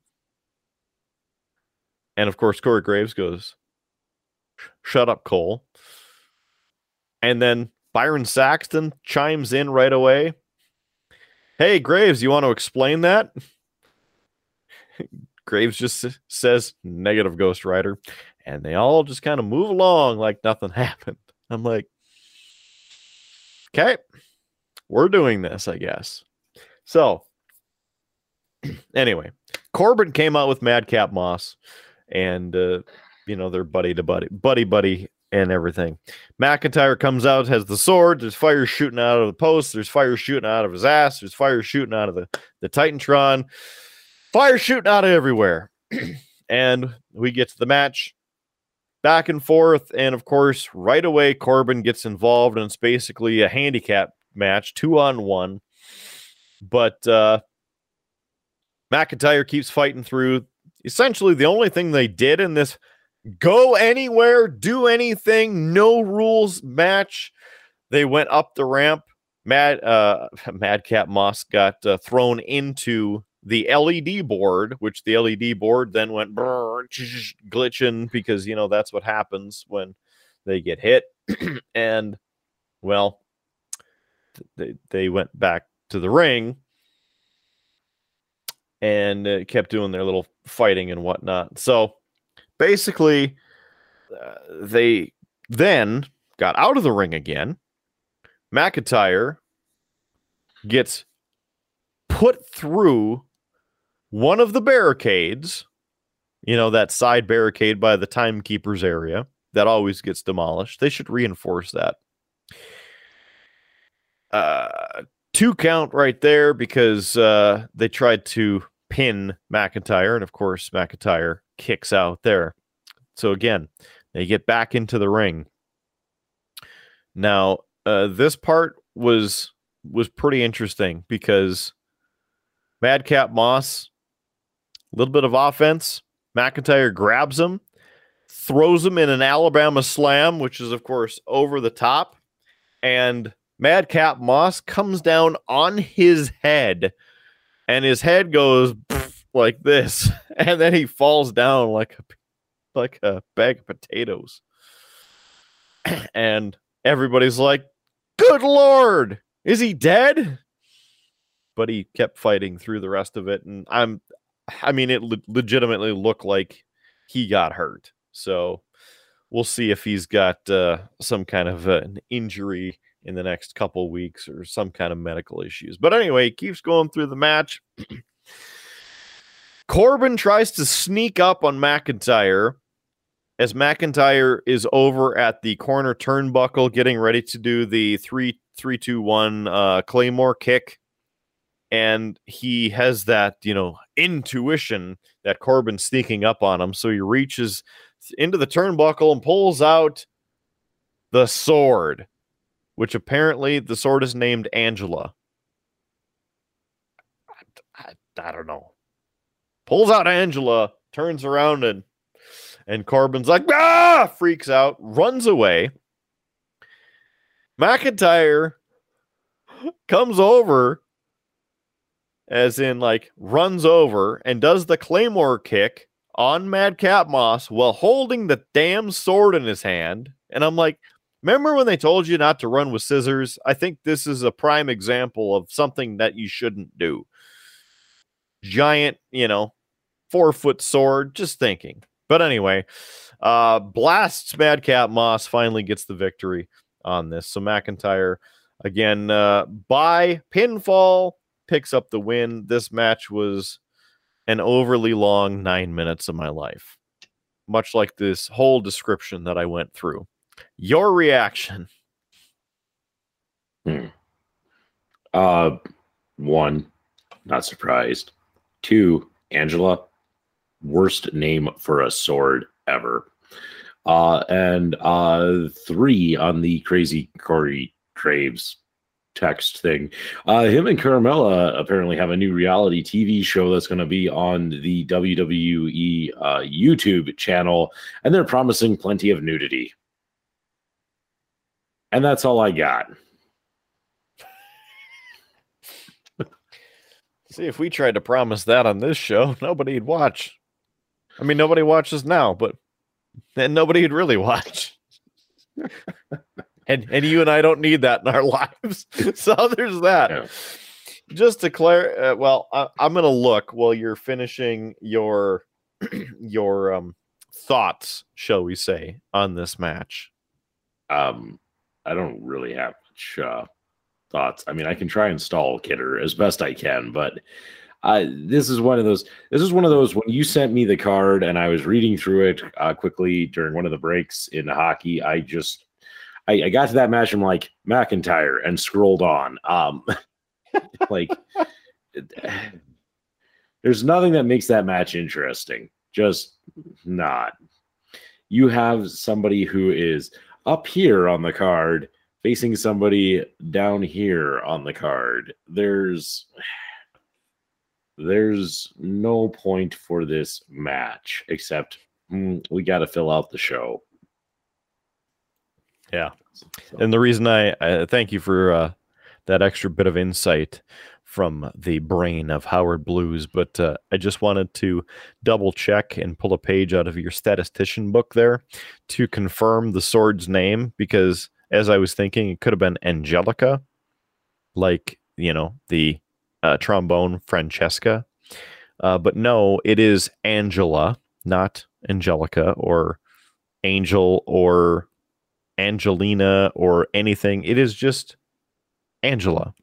And of course, Corey Graves goes, Shut up, Cole. And then Byron Saxton chimes in right away. Hey, Graves, you want to explain that? Graves just says negative Ghost Rider, and they all just kind of move along like nothing happened. I'm like, okay, we're doing this, I guess. So, anyway, Corbin came out with Madcap Moss, and uh, you know they're buddy to buddy, buddy buddy, and everything. McIntyre comes out, has the sword. There's fire shooting out of the post. There's fire shooting out of his ass. There's fire shooting out of the the Titantron. Fire shooting out of everywhere. and we get to the match back and forth. And of course, right away, Corbin gets involved, and it's basically a handicap match, two on one. But uh, McIntyre keeps fighting through. Essentially, the only thing they did in this go anywhere, do anything, no rules match. They went up the ramp. Mad uh, Madcap Moss got uh, thrown into the LED board, which the LED board then went brrr, glitching because you know that's what happens when they get hit. and well, they they went back to the ring and uh, kept doing their little fighting and whatnot. So basically, uh, they then got out of the ring again. McIntyre gets put through one of the barricades, you know, that side barricade by the timekeeper's area that always gets demolished. They should reinforce that. Uh, two count right there because uh, they tried to pin McIntyre, and of course, McIntyre kicks out there. So again, they get back into the ring. Now, uh, this part was was pretty interesting because Madcap Moss, a little bit of offense. McIntyre grabs him, throws him in an Alabama slam, which is of course over the top, and Madcap Moss comes down on his head, and his head goes like this, and then he falls down like a like a bag of potatoes. and everybody's like, "Good lord, Is he dead? But he kept fighting through the rest of it. And I'm, I mean, it le- legitimately looked like he got hurt. So we'll see if he's got uh, some kind of uh, an injury in the next couple weeks or some kind of medical issues. But anyway, he keeps going through the match. Corbin tries to sneak up on McIntyre as McIntyre is over at the corner turnbuckle getting ready to do the three three two one uh, Claymore kick. And he has that, you know, intuition that Corbin's sneaking up on him. So he reaches into the turnbuckle and pulls out the sword, which apparently the sword is named Angela. I, I, I don't know. Pulls out Angela, turns around and and Corbin's like, ah, freaks out, runs away. McIntyre comes over, as in, like, runs over and does the Claymore kick on Madcap Moss while holding the damn sword in his hand. And I'm like, remember when they told you not to run with scissors? I think this is a prime example of something that you shouldn't do. Giant, you know, four foot sword, just thinking. But anyway, uh, blasts Madcap Moss finally gets the victory on this. So McIntyre again uh, by pinfall picks up the win. This match was an overly long nine minutes of my life, much like this whole description that I went through. Your reaction? Hmm. Uh, one, not surprised. Two, Angela, worst name for a sword ever. Uh, and uh, three on the crazy Corey Graves text thing. Uh, him and Carmella apparently have a new reality TV show that's going to be on the WWE uh, YouTube channel, and they're promising plenty of nudity. And that's all I got. See, if we tried to promise that on this show, nobody'd watch. I mean, nobody watches now, but then nobody'd really watch. and and you and I don't need that in our lives. so there's that. Yeah. Just to clear, uh, well, I, I'm gonna look while you're finishing your your um thoughts, shall we say, on this match. Um, I don't really have much uh, thoughts. I mean, I can try and stall Kidder as best I can, but this is one of those. This is one of those when you sent me the card and I was reading through it uh, quickly during one of the breaks in hockey. I just I, I got to that match. I'm like McIntyre and scrolled on. Um, like there's nothing that makes that match interesting. Just not. You have somebody who is up here on the card facing somebody down here on the card. There's there's no point for this match except mm, we got to fill out the show. Yeah. So, And the reason I, I thank you for uh, that extra bit of insight from the brain of Howard Blues, but uh, I just wanted to double check and pull a page out of your statistician book there to confirm the sword's name because as I was thinking, it could have been Angelica, like, you know, the uh, trombone Francesca. Uh, but no, it is Angela, not Angelica or Angel or Angelina or anything. It is just Angela.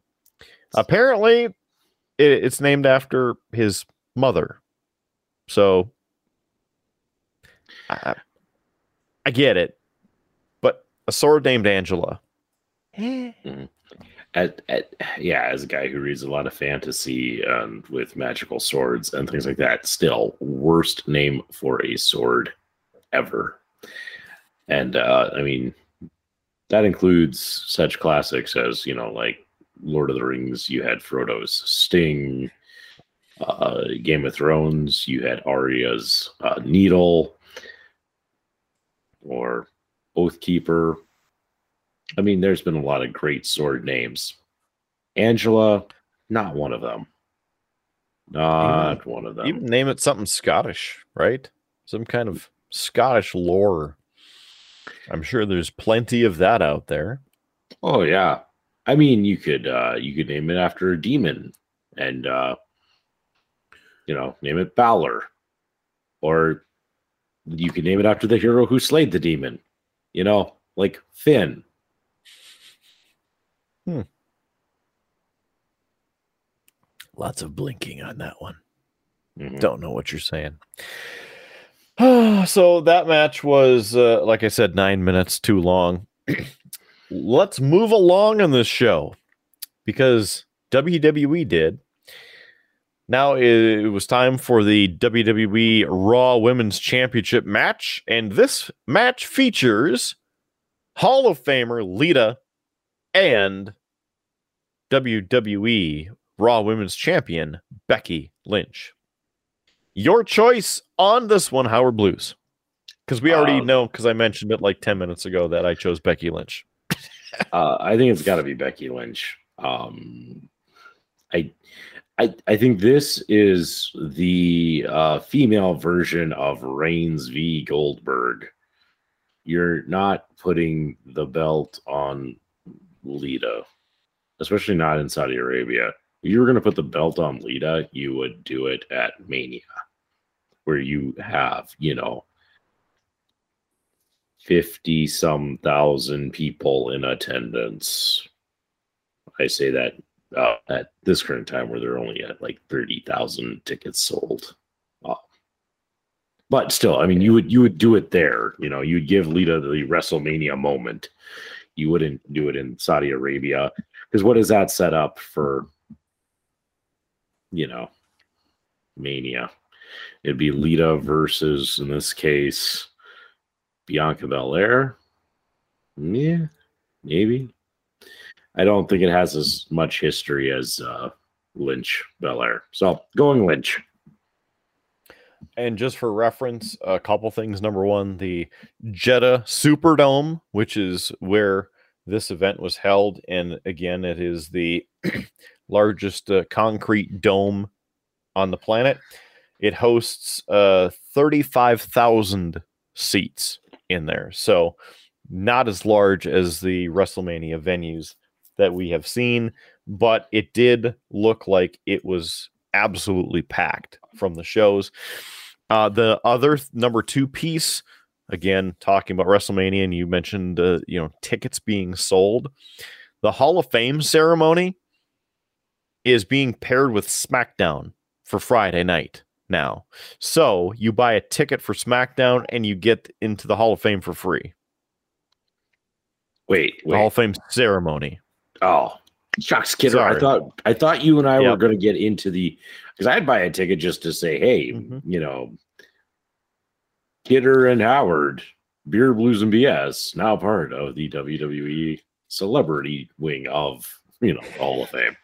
Apparently, it, it's named after his mother. So I, I get it, but a sword named Angela. Eh. Mm. at, at, yeah, as a guy who reads a lot of fantasy and with magical swords and things like that, still worst name for a sword ever. And uh, I mean, that includes such classics as you know, like Lord of the Rings. You had Frodo's Sting. Uh, Game of Thrones. You had Arya's uh, Needle, or Oathkeeper. I mean, there's been a lot of great sword names. Angela, not one of them. Not one of them. Even name it something Scottish, right? Some kind of Scottish lore. I'm sure there's plenty of that out there. Oh yeah, I mean, you could uh you could name it after a demon and uh you know, name it Balor. Or you could name it after the hero who slayed the demon. You know, like Finn. Hmm. Lots of blinking on that one. Mhm. Don't know what you're saying. so that match was, uh, like I said, nine minutes too long. Let's move along on this show because WWE did. Now it was time for the WWE Raw Women's Championship match, and this match features Hall of Famer Lita and WWE Raw Women's Champion Becky Lynch. Your choice on this one, Howard Blues. Because we already Um, know, because I mentioned it like 10 minutes ago that I chose Becky Lynch. Uh, I think it's got to be Becky Lynch. Um, I, I, I think this is the uh, female version of Reigns v Goldberg. You're not putting the belt on Lita, especially not in Saudi Arabia. If you were going to put the belt on Lita, you would do it at Mania, where you have, you know, 50 some thousand people in attendance. I say that uh, at this current time where they're only at like 30,000 tickets sold. Uh, but still, I mean, you would you would do it there. You know, you'd give Lita the WrestleMania moment. You wouldn't do it in Saudi Arabia because what is that set up for? You know, Mania. It'd be Lita versus, in this case, Bianca Belair. Yeah, maybe. I don't think it has as much history as uh, Lynch Belair. So going Lynch. And just for reference, a couple things. Number one, the Jeddah Superdome, which is where this event was held. And again, it is the largest uh, concrete dome on the planet. It hosts uh, 35,000 seats in there. So, not as large as the WrestleMania venues that we have seen, but it did look like it was absolutely packed from the shows. Uh, the other th- number two piece, again, talking about WrestleMania, and you mentioned, uh, you know, tickets being sold. The Hall of Fame ceremony is being paired with SmackDown for Friday night now. So you buy a ticket for SmackDown and you get into the Hall of Fame for free. Wait, The Hall of Fame ceremony. Oh, shucks, kidder. I thought I thought you and I were going to get into the because I'd buy a ticket just to say, hey, Mhm. you know, Kidder and Howard, Beer Blues and BS, now part of the WWE celebrity wing of you know Hall of Fame.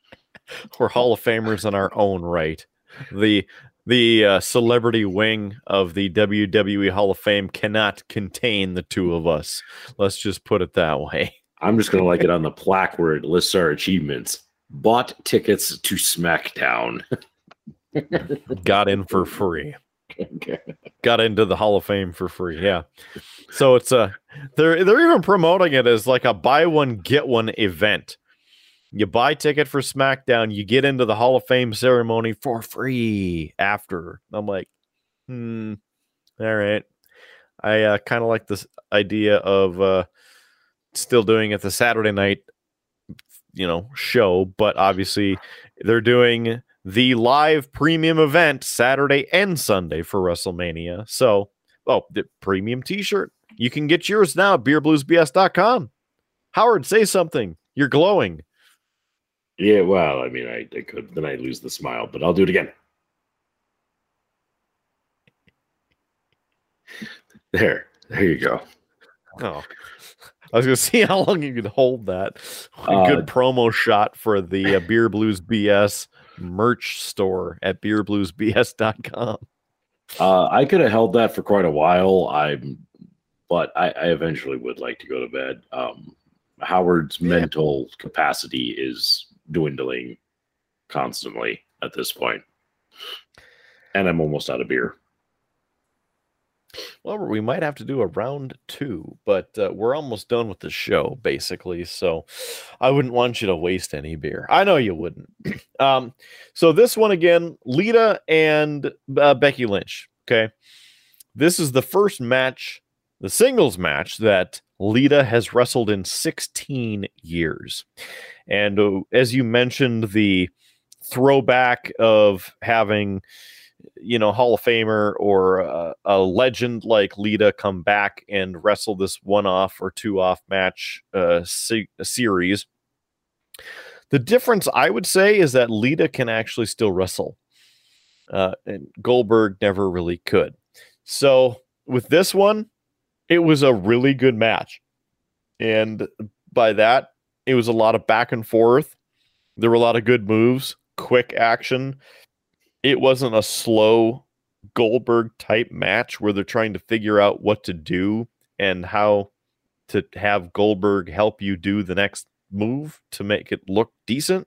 We're Hall of Famers in our own right. The the uh, celebrity wing of the WWE Hall of Fame cannot contain the two of us. Let's just put it that way. I'm just going to like it on the plaque where it lists our achievements. Bought tickets to SmackDown. Got in for free. okay. Got into the Hall of Fame for free. Yeah. So it's a they're they're even promoting it as like a buy one get one event. You buy ticket for SmackDown, you get into the Hall of Fame ceremony for free after. I'm like, hmm, all right. I uh, kind of like this idea of uh, still doing it the Saturday night, you know, show, but obviously they're doing the live premium event Saturday and Sunday for WrestleMania. So, oh, the premium t-shirt. You can get yours now at beerbluesbs.com. Howard, say something. You're glowing. Yeah, well, I mean, I, I could then I lose the smile, but I'll do it again. There, there you go. Oh. I was going to see how long you could hold that. A Uh, good promo shot for the uh, Beer Blues BS merch store at beerbluesbs.com. Uh, I could have held that for quite a while. I'm, but I, I eventually would like to go to bed. Um, Howard's Yeah. mental capacity is dwindling constantly at this point, and I'm almost out of beer. Well, we might have to do a round two, but uh, we're almost done with the show, basically. So I wouldn't want you to waste any beer. I know you wouldn't. um, so this one again, Lita and uh, Becky Lynch. Okay. This is the first match, the singles match that Lita has wrestled in 16 years. And uh, as you mentioned, the throwback of having you know Hall of Famer or a, a legend like Lita come back and wrestle this one off or two off match uh, se- series. The difference I would say is that Lita can actually still wrestle, uh, and Goldberg never really could. So with this one, it was a really good match, and by that, it was a lot of back and forth. There were a lot of good moves, quick action it wasn't a slow Goldberg type match where they're trying to figure out what to do and how to have Goldberg help you do the next move to make it look decent.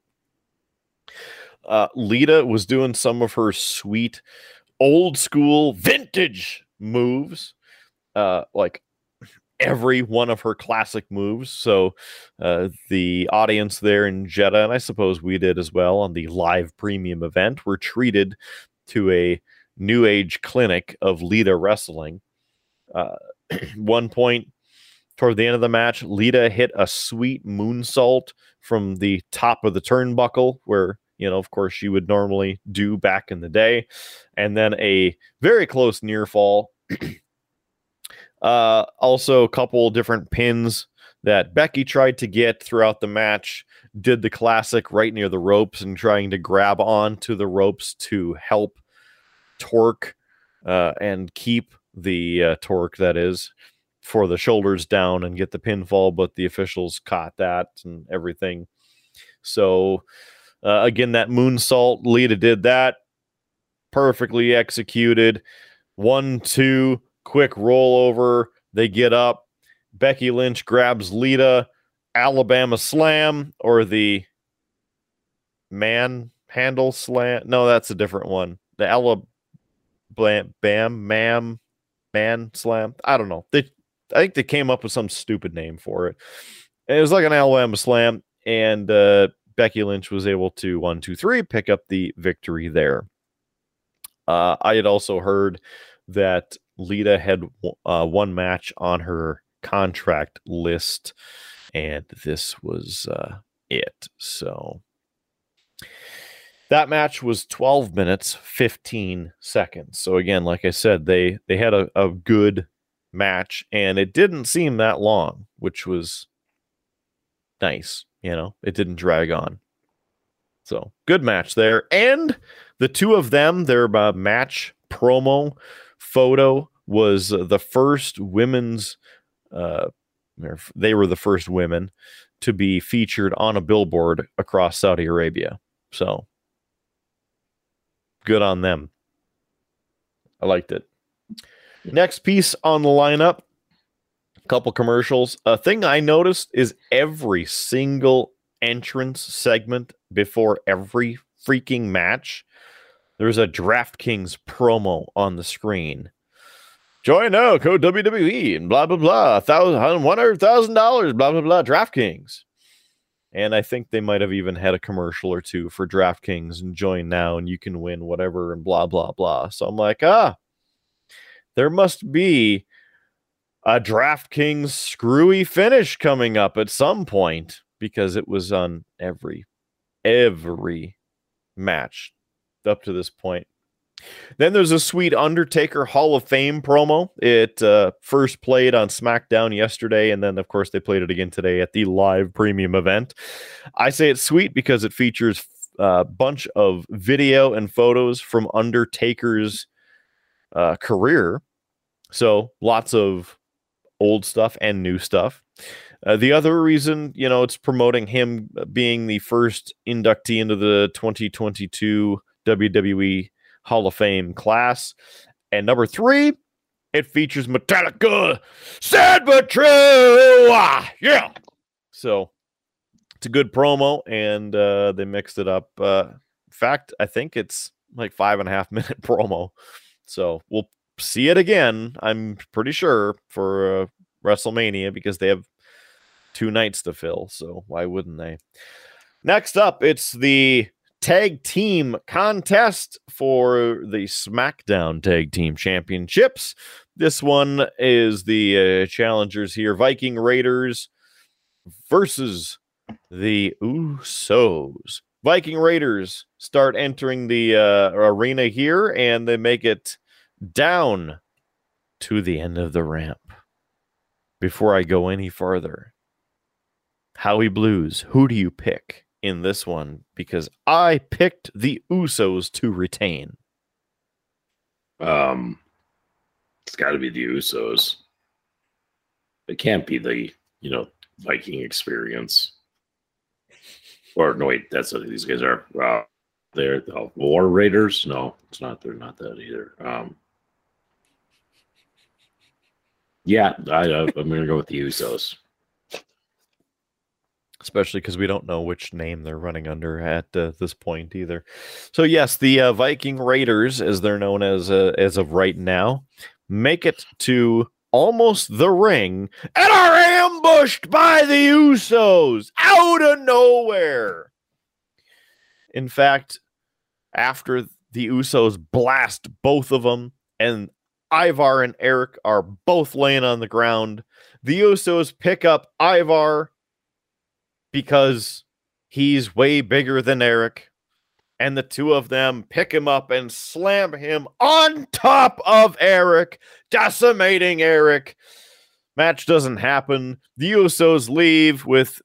Uh, Lita was doing some of her sweet old school vintage moves, uh, like every one of her classic moves. So uh, the audience there in Jeddah, and I suppose we did as well on the live premium event, were treated to a new age clinic of Lita wrestling. Uh, one point toward the end of the match, Lita hit a sweet moonsault from the top of the turnbuckle, where you know, of course, she would normally do back in the day, and then a very close near fall uh, also, a couple different pins that Becky tried to get throughout the match. Did the classic right near the ropes and trying to grab onto the ropes to help torque uh, and keep the uh, torque that is for the shoulders down and get the pinfall, but the officials caught that and everything. So uh, again, that moonsault, Lita did that perfectly executed. One, two, quick rollover. They get up. Becky Lynch grabs Lita. Alabama slam or the man handle slam. No, that's a different one. The Alabama bam mam man slam. I don't know. They I think they came up with some stupid name for it. it was like an Alabama slam, and uh, Becky Lynch was able to one, two, three pick up the victory there. Uh, I had also heard that Lita had uh, one match on her contract list, and this was uh, it. So that match was 12 minutes 15 seconds. So again, like I said, they they had a, a good match, and it didn't seem that long, which was nice. You know, it didn't drag on. So good match there, and the two of them, their uh, match promo photo was the first women's uh, they were the first women to be featured on a billboard across Saudi Arabia. So good on them. I liked it. Next piece on the lineup, a couple commercials. A thing I noticed is every single entrance segment before every freaking match, there's a DraftKings promo on the screen Join now, code WWE and blah blah blah, thousand one hundred thousand dollars, blah blah blah, DraftKings. And I think they might have even had a commercial or two for DraftKings and join now and you can win whatever and blah blah blah. So I'm like, ah, there must be a DraftKings screwy finish coming up at some point because it was on every every match up to this point. Then there's a sweet Undertaker Hall of Fame promo. It uh, first played on SmackDown yesterday, and then, of course, they played it again today at the live premium event. I say it's sweet because it features a uh, bunch of video and photos from Undertaker's uh, career. So lots of old stuff and new stuff. Uh, the other reason, you know, it's promoting him being the first inductee into the 2022 WWE Hall of Fame class. And number three, it features Metallica, sad but true. Ah, yeah. So it's a good promo, and uh, they mixed it up. Uh, in fact, I think it's like five and a half minute promo. So we'll see it again. I'm pretty sure for uh, WrestleMania because they have two nights to fill. So why wouldn't they? Next up, it's the tag team contest for the SmackDown Tag Team Championships. This one is the uh, challengers here Viking Raiders versus the Usos. Viking Raiders start entering the uh, arena here and they make it down to the end of the ramp. Before I go any further, Howie Blues, who do you pick in this one? Because I picked the Usos to retain. Um, it's got to be the Usos. It can't be the you know Viking experience. Or no, wait, that's what these guys are. Uh, they're the War Raiders. No, it's not. They're not that either. Um, yeah, I, I'm to go with the Usos. Especially because we don't know which name they're running under at uh, this point either. So yes, the uh, Viking Raiders, as they're known as uh, as of right now, make it to almost the ring and are ambushed by the Usos out of nowhere. In fact, after the Usos blast both of them, and Ivar and Erik are both laying on the ground, the Usos pick up Ivar because he's way bigger than Erik. And the two of them pick him up and slam him on top of Erik, decimating Erik. Match doesn't happen. The Usos leave with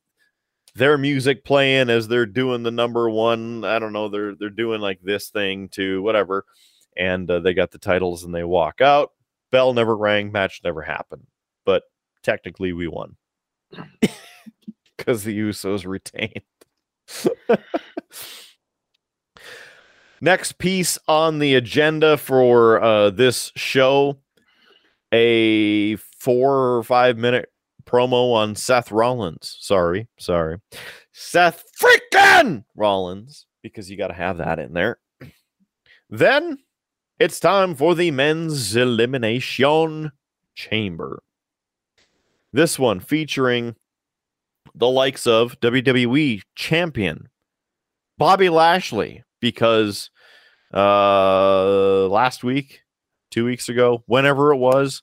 their music playing as they're doing the number one. I don't know. They're they're doing like this thing to whatever, and uh, they got the titles and they walk out. Bell never rang. Match never happened, but technically we won because the Usos retained. Next piece on the agenda for uh, this show a four or five minute promo on Seth Rollins. Sorry, sorry. Seth freaking Rollins, because you got to have that in there. Then it's time for the men's elimination chamber. This one featuring the likes of WWE champion Bobby Lashley, because uh last week, two weeks ago, whenever it was,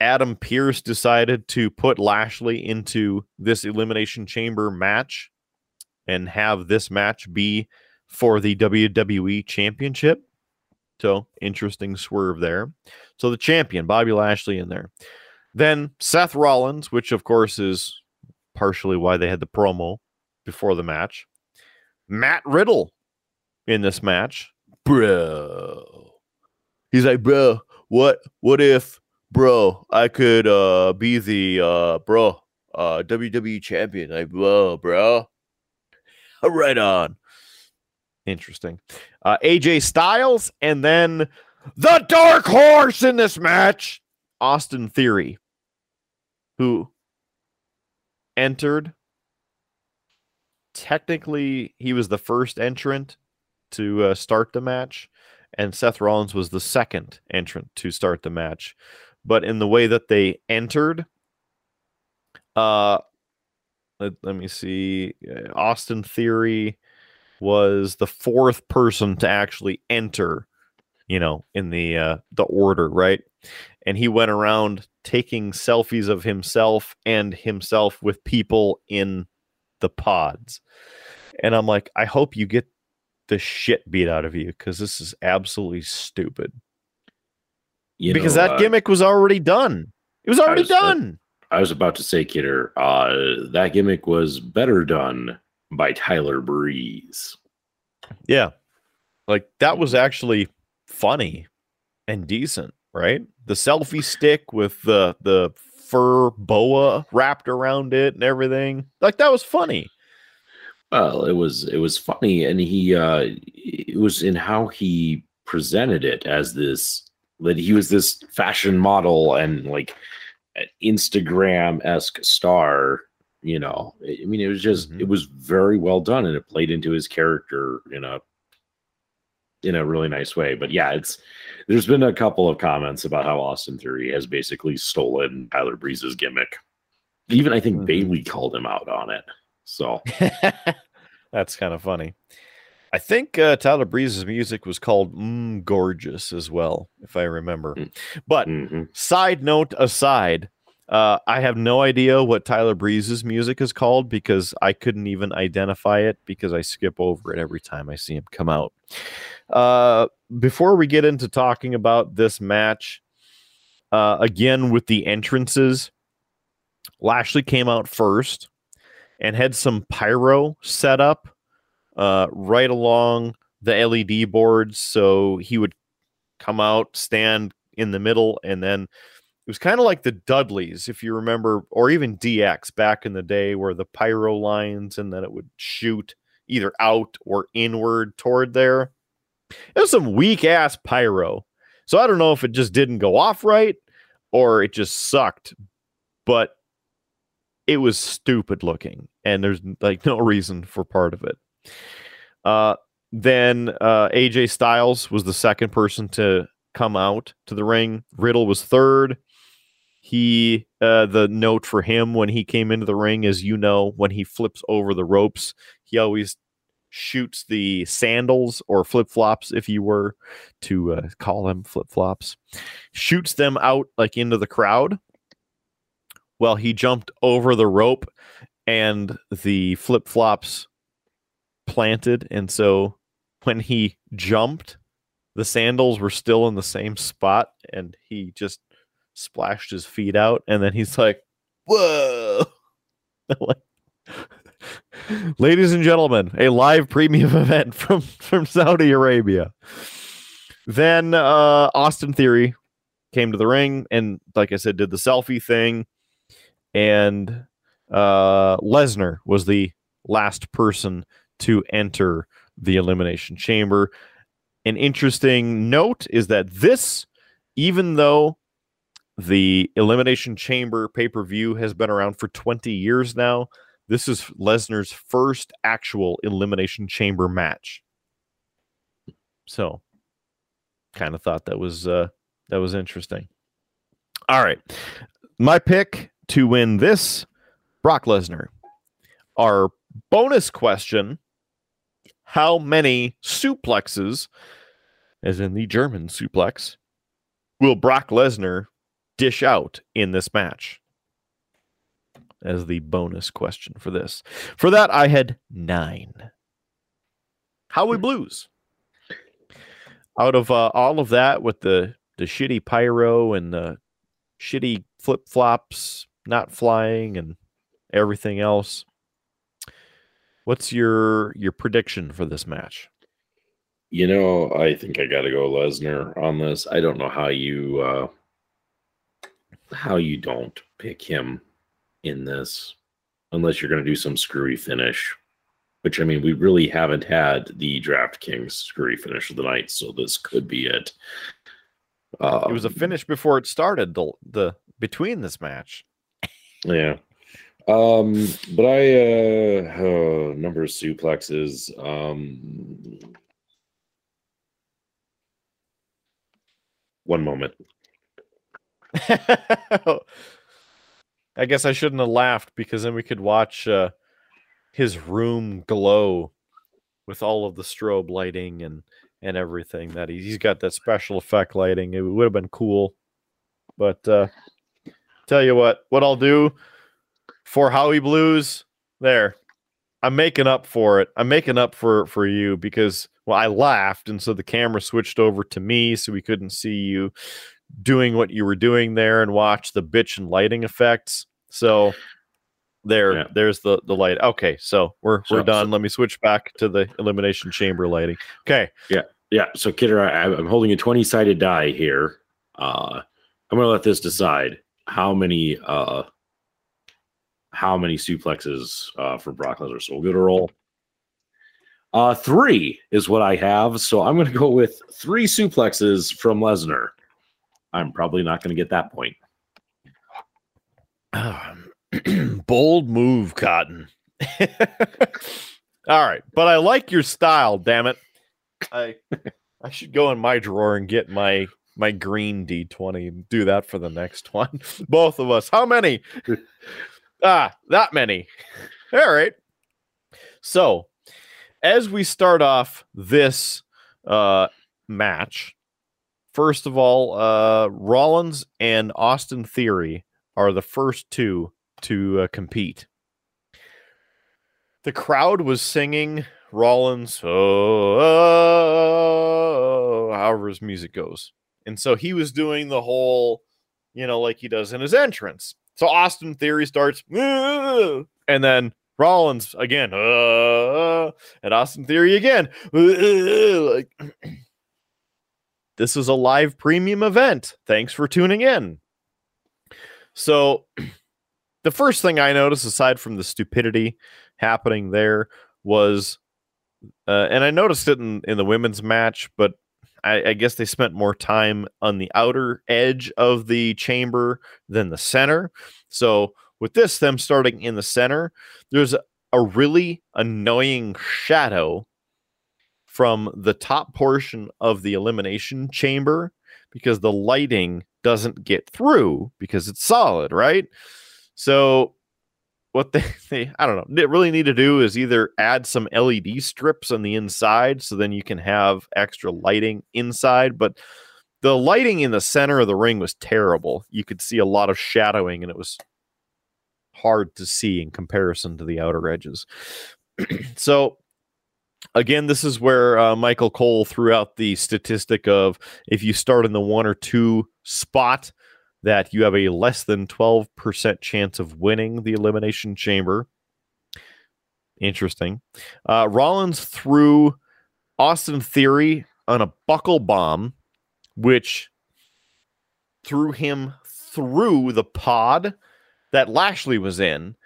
Adam Pearce decided to put Lashley into this elimination chamber match and have this match be for the WWE championship. So interesting swerve there. So the champion, Bobby Lashley, in there. Then Seth Rollins, which of course is partially why they had the promo before the match. Matt Riddle in this match. Bro. He's like, bro, what what if, bro, I could uh be the uh bro, uh WWE champion? Like, whoa, bro. Right on. Interesting. Uh AJ Styles, and then the dark horse in this match, Austin Theory, who entered. Technically he was the first entrant to uh, start the match and Seth Rollins was the second entrant to start the match. But in the way that they entered uh let, let me see uh, Austin Theory was the fourth person to actually enter you know in the uh the order right and he went around taking selfies of himself and himself with people in the pods. And I'm like, I hope you get the shit beat out of you because this is absolutely stupid. You because know, that uh, gimmick was already done. It was already was, uh, done. I was about to say, Kidder, uh, that gimmick was better done by Tyler Breeze. yeah. Like that was actually funny and decent, right? The selfie stick with the the fur boa wrapped around it and everything. Like that was funny. Well, it was it was funny, and he uh, it was in how he presented it as this that he was this fashion model and like Instagram esque star. You know, I mean, it was just Mhm. it was very well done, and it played into his character in a in a really nice way. But yeah, it's there's been a couple of comments about how Austin Theory has basically stolen Tyler Breeze's gimmick. Even I think Mhm. Bayley called him out on it. So That's kind of funny. I think uh, Tyler Breeze's music was called mm, Gorgeous as well, if I remember. Mm. But mhm. side note aside, uh, I have no idea what Tyler Breeze's music is called because I couldn't even identify it because I skip over it every time I see him come out. Uh, before we get into talking about this match, uh, again with the entrances, Lashley came out first and had some pyro set up uh, right along the LED boards. So he would come out, stand in the middle, and then was kind of like the Dudleys, if you remember, or even DX back in the day, where the pyro lines and then it would shoot either out or inward toward there. It was some weak ass pyro. So I don't know if it just didn't go off right or it just sucked, but it was stupid looking and there's like no reason for part of it. Uh, then uh, AJ Styles was the second person to come out to the ring. Riddle was third. He uh, the note for him when he came into the ring is you know when he flips over the ropes, he always shoots the sandals or flip flops, if you were to uh, call them flip flops, shoots them out like into the crowd. Well, he jumped over the rope and the flip flops planted. And so when he jumped, the sandals were still in the same spot and he just splashed his feet out. And then he's like, Whoa. Ladies and gentlemen, a live premium event from, from Saudi Arabia. Then uh, Austin Theory came to the ring and, like I said, did the selfie thing. And uh, Lesnar was the last person to enter the Elimination Chamber. An interesting note is that this, even though the Elimination Chamber pay per view has been around for 20 years now, this is Lesnar's first actual Elimination Chamber match. So, kind of thought that was uh, that was interesting. All right, my pick to win this Brock Lesnar. Our bonus question How many suplexes, as in the German suplex, will Brock Lesnar dish out in this match? As the bonus question for this. For that, I had nine. Howie Blues. Out of uh, all of that, with the the shitty pyro and the shitty flip flops not flying and everything else. What's your your prediction for this match? You know, I think I got to go Lesnar on this. I don't know how you uh how you don't pick him in this unless you're going to do some screwy finish. Which I mean, we really haven't had the DraftKings screwy finish of the night, so this could be it. Uh, It was a finish before it started. The the between this match. Yeah. Um, but I uh oh, number of suplexes. Um one moment. I guess I shouldn't have laughed because then we could watch uh, his room glow with all of the strobe lighting and and everything that he, he's got that special effect lighting. It would have been cool. But uh tell you what, what I'll do for Howie Blues there. I'm making up for it. I'm making up for for you because well, I laughed and so the camera switched over to me so we couldn't see you doing what you were doing there and watch the bitch and lighting effects. So there, Yeah. there's the the light. Okay, so we're we're done. so- Let me switch back to the elimination chamber lighting. Okay, Yeah, Yeah. so Kidder, I, I'm holding a 20 sided die here. Uh I'm gonna let this decide how many uh how many suplexes uh for Brock Lesnar. So we'll give it a roll. Uh three is what I have. So I'm gonna go with three suplexes from Lesnar. I'm probably not gonna get that point. bold move, Cotton. All right, but I like your style. Damn it, I I should go in my drawer and get my my green D20 and do that for the next one. Both of us. How many? ah, that many. All right. So, as we start off this uh match, first of all, uh Rollins and Austin Theory are the first two to uh, compete. The crowd was singing Rollins, oh, oh, oh, however his music goes. And so he was doing the whole, you know, like he does in his entrance. So Austin Theory starts, and then Rollins again, uh, and Austin Theory again. like, this is a live premium event. Thanks for tuning in. So, the first thing I noticed, aside from the stupidity happening there, was, uh, and I noticed it in, in the women's match, but I, I guess they spent more time on the outer edge of the chamber than the center. So, with this, them starting in the center, there's a, a really annoying shadow from the top portion of the elimination chamber because the lighting doesn't get through because it's solid, right? So what they, they I don't know, they really need to do is either add some LED strips on the inside so then you can have extra lighting inside, but the lighting in the center of the ring was terrible. You could see a lot of shadowing and it was hard to see in comparison to the outer edges. so again, this is where uh, Michael Cole threw out the statistic of if you start in the one or two spot, that you have a less than 12% chance of winning the Elimination Chamber. Interesting. Uh, Rollins threw Austin Theory on a buckle bomb, which threw him through the pod that Lashley was in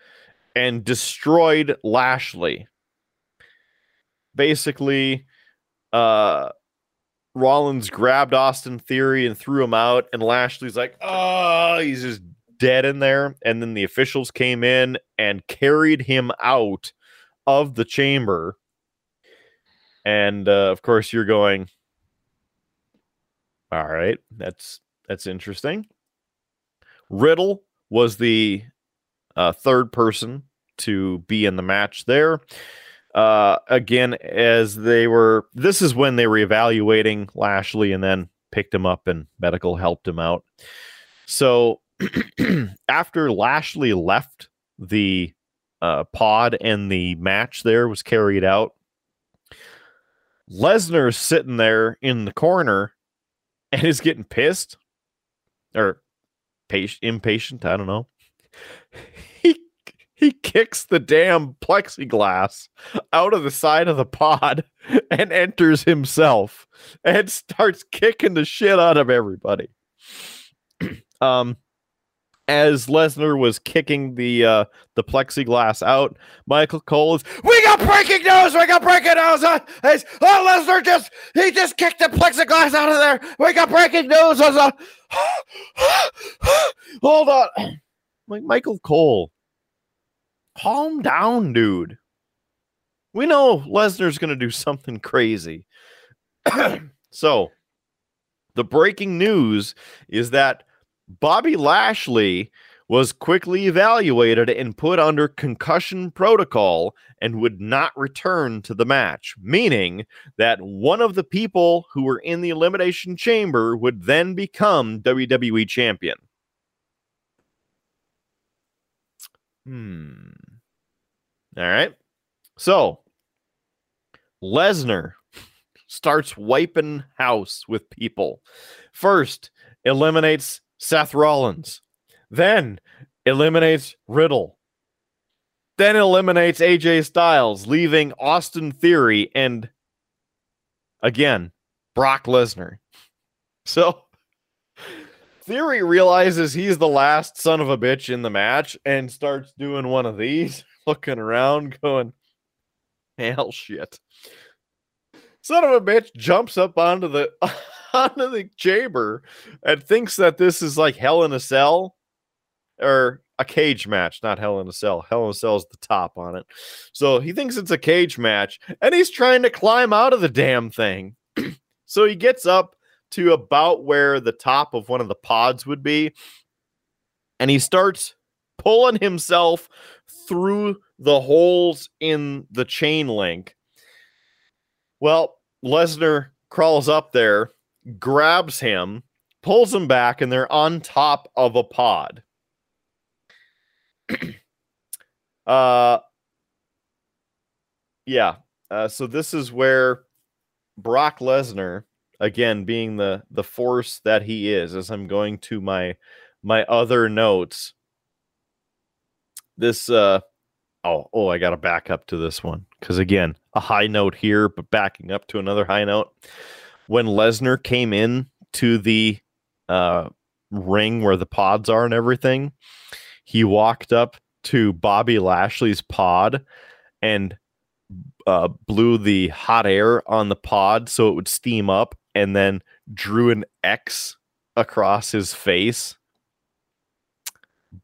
and destroyed Lashley basically uh Rollins grabbed Austin Theory and threw him out, and Lashley's like, oh, he's just dead in there. And then the officials came in and carried him out of the chamber. And uh, of course, you're going, all right, that's that's interesting. Riddle was the uh, third person to be in the match there uh, again, as they were, this is when they were evaluating Lashley and then picked him up and medical helped him out. So after Lashley left the uh, pod and the match there was carried out, Lesnar's sitting there in the corner and is getting pissed or patient, impatient. I don't know he kicks the damn plexiglass out of the side of the pod and enters himself and starts kicking the shit out of everybody. um as Lesnar was kicking the uh the plexiglass out, Michael Cole is we got breaking news, we got breaking news. Uh, oh Lesnar just he just kicked the plexiglass out of there. We got breaking news. Uh, hold on. Like Michael Cole calm down, dude. We know Lesnar's going to do something crazy. so, the breaking news is that Bobby Lashley was quickly evaluated and put under concussion protocol and would not return to the match, meaning that one of the people who were in the elimination chamber would then become WWE champion. Hmm. All right. So Lesnar starts wiping house with people. First, eliminates Seth Rollins, then eliminates Riddle, then eliminates AJ Styles, leaving Austin Theory and again Brock Lesnar. So Theory realizes he's the last son of a bitch in the match and starts doing one of these, looking around, going, hell shit. Son of a bitch jumps up onto the onto the chamber and thinks that this is like hell in a cell or a cage match, not hell in a cell. Hell in a cell is the top on it. So he thinks it's a cage match and he's trying to climb out of the damn thing. So he gets up to about where the top of one of the pods would be, and he starts pulling himself through the holes in the chain link. Well, Lesnar crawls up there, grabs him, pulls him back, and they're on top of a pod. uh yeah. Uh, so this is where Brock Lesnar, again being the the force that he is, as I'm going to my my other notes. This uh oh oh I gotta back up to this one because again a high note here, but backing up to another high note. When Lesnar came in to the uh ring where the pods are and everything, he walked up to Bobby Lashley's pod and uh, blew the hot air on the pod so it would steam up and then drew an X across his face.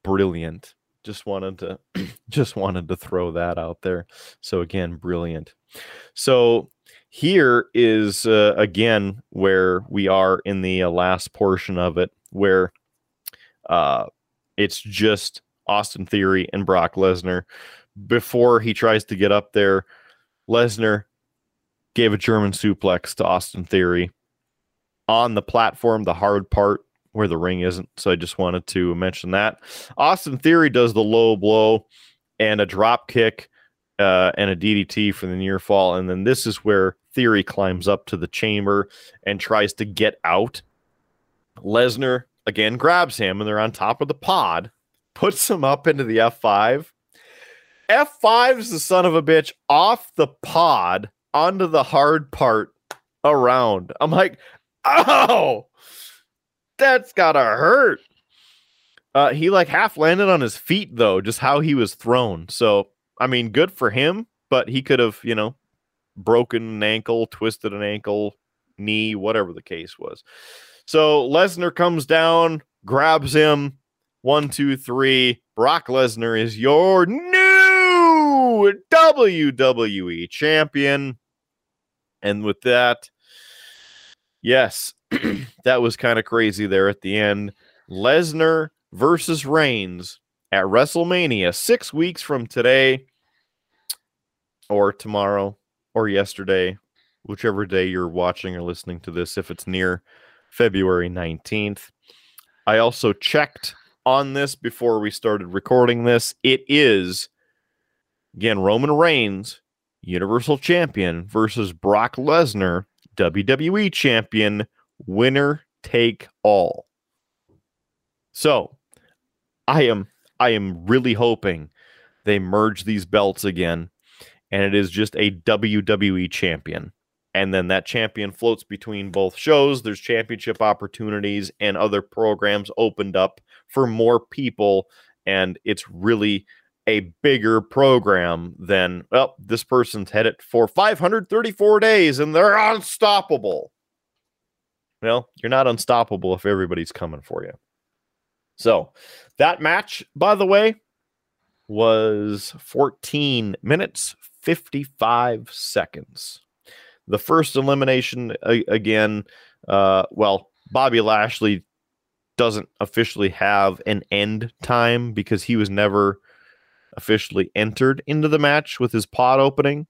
Brilliant. Just wanted to just wanted to throw that out there. So again, brilliant. So here is uh, again where we are in the uh, last portion of it where uh it's just Austin Theory and Brock Lesnar before he tries to get up there Lesnar gave a German suplex to Austin Theory on the platform, the hard part where the ring isn't. So I just wanted to mention that. Austin Theory does the low blow and a drop kick uh, and a DDT for the near fall. And then this is where Theory climbs up to the chamber and tries to get out. Lesnar again grabs him and they're on top of the pod, puts him up into the F5 F5's the son of a bitch off the pod onto the hard part around. I'm like, oh, that's gotta hurt. Uh, he like half landed on his feet though, just how he was thrown. So I mean, good for him, but he could have, you know, broken an ankle, twisted an ankle, knee, whatever the case was. So Lesnar comes down, grabs him. One, two, three. Brock Lesnar is your new WWE champion. And with that, yes, that was kind of crazy there at the end. Lesnar versus Reigns at WrestleMania six weeks from today, or tomorrow, or yesterday, whichever day you're watching or listening to this, if it's near February 19th. I also checked on this before we started recording this. It is Again, Roman Reigns, Universal Champion versus Brock Lesnar, WWE Champion, winner take all. So, I am I am really hoping they merge these belts again and it is just a WWE champion. And then that champion floats between both shows. There's championship opportunities and other programs opened up for more people. And it's really a bigger program than, well, this person's headed for 534 days and they're unstoppable. Well, you're not unstoppable if everybody's coming for you. So that match, by the way, was 14 minutes, 55 seconds. The first elimination, again, uh, well, Bobby Lashley doesn't officially have an end time because he was never officially entered into the match with his pod opening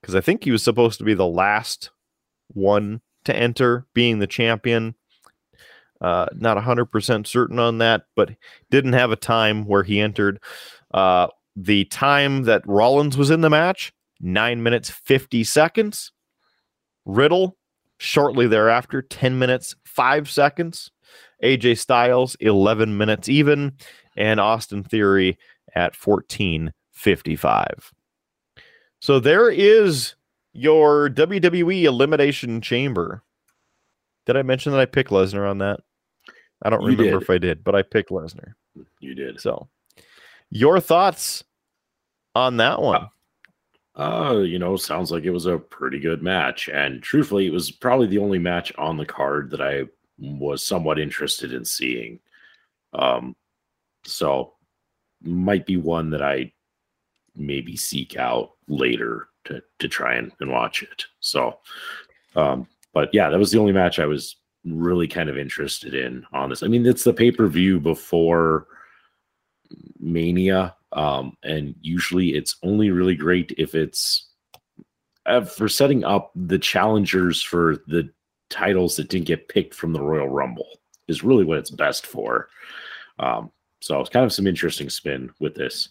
because I think he was supposed to be the last one to enter, being the champion. Uh, not 100% certain on that, but didn't have a time where he entered. Uh, the time that Rollins was in the match, nine minutes, 50 seconds. Riddle, shortly thereafter, 10 minutes, five seconds. AJ Styles, 11 minutes even. And Austin Theory, at 1455. So there is your WWE Elimination Chamber. Did I mention that I picked Lesnar on that? I don't you remember did. if I did, but I picked Lesnar. You did. So, your thoughts on that one? Uh, uh, you know, sounds like it was a pretty good match. And truthfully, it was probably the only match on the card that I was somewhat interested in seeing. Um, so might be one that I maybe seek out later to to try and, and watch it. So, um, but yeah, that was the only match I was really kind of interested in on this. I mean, it's the pay per view before Mania, um, and usually it's only really great if it's uh, for setting up the challengers for the titles that didn't get picked from the Royal Rumble is really what it's best for. Um, so it's kind of some interesting spin with this.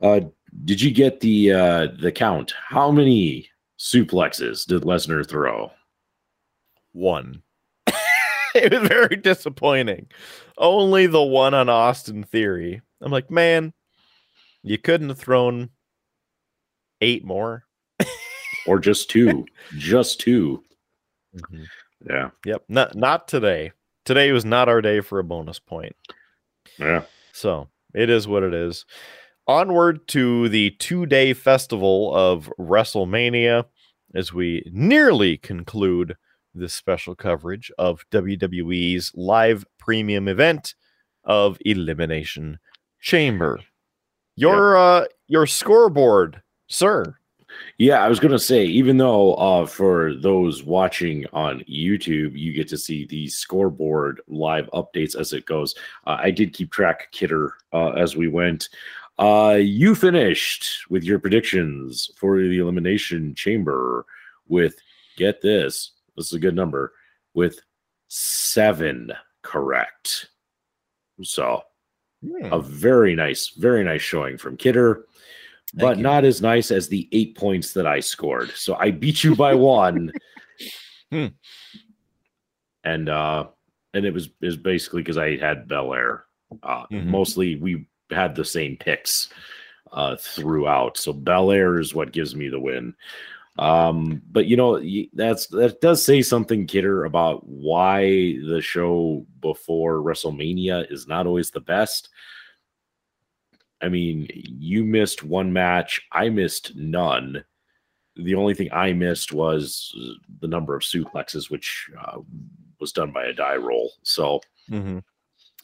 Uh, did you get the uh, the count? How many suplexes did Lesnar throw? One. it was very disappointing. Only the one on Austin Theory. I'm like, man, you couldn't have thrown eight more. or just two, just 2 Mm-hmm. Yeah. Yep. Not not today. Today was not our day for a bonus point. Yeah. So it is what it is. Onward to the two day festival of WrestleMania as we nearly conclude this special coverage of WWE's live premium event of Elimination Chamber. Your uh your scoreboard, sir. Yeah, I was gonna say, even though uh, for those watching on YouTube, you get to see the scoreboard live updates as it goes. Uh, I did keep track, Kidder, uh, as we went. Uh, you finished with your predictions for the elimination chamber with get this. This is a good number with seven correct. So a very nice, very nice showing from Kidder but you. not as nice as the eight points that I scored. So I beat you by one. Hmm. And uh and it was is basically because I had Belair. Uh Mhm. mostly we had the same picks uh throughout. So Belair is what gives me the win. Um, but you know, that's that does say something, Kidder, about why the show before WrestleMania is not always the best. I mean, you missed one match, I missed none. The only thing I missed was uh, the number of suplexes, which uh, was done by a die roll. So, Mhm.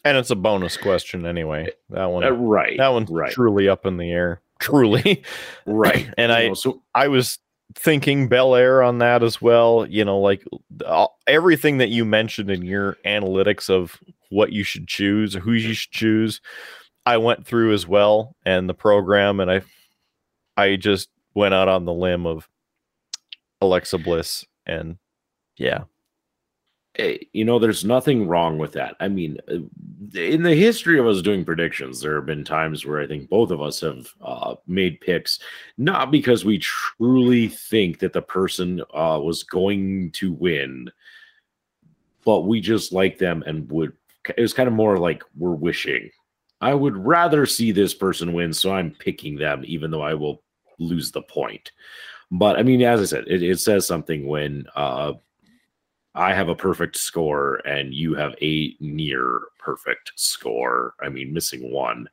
And it's a bonus question anyway. That one uh, right, that one's right, truly up in the air. Truly. right. And You I know, so I was thinking Belair on that as well. You know, like all- everything that you mentioned in your analytics of what you should choose who you should choose, I went through as well and the program, and I, I just went out on the limb of Alexa Bliss, and yeah, eh, you know, there's nothing wrong with that. I mean, uh, in the history of us doing predictions, there have been times where I think both of us have uh, made picks, not because we truly think that the person uh, was going to win, but we just like them and would. It was kind of more like we're wishing. I would rather see this person win, so I'm picking them, even though I will lose the point. But I mean, as I said, it, it says something when uh, I have a perfect score and you have a near perfect score. I mean, missing one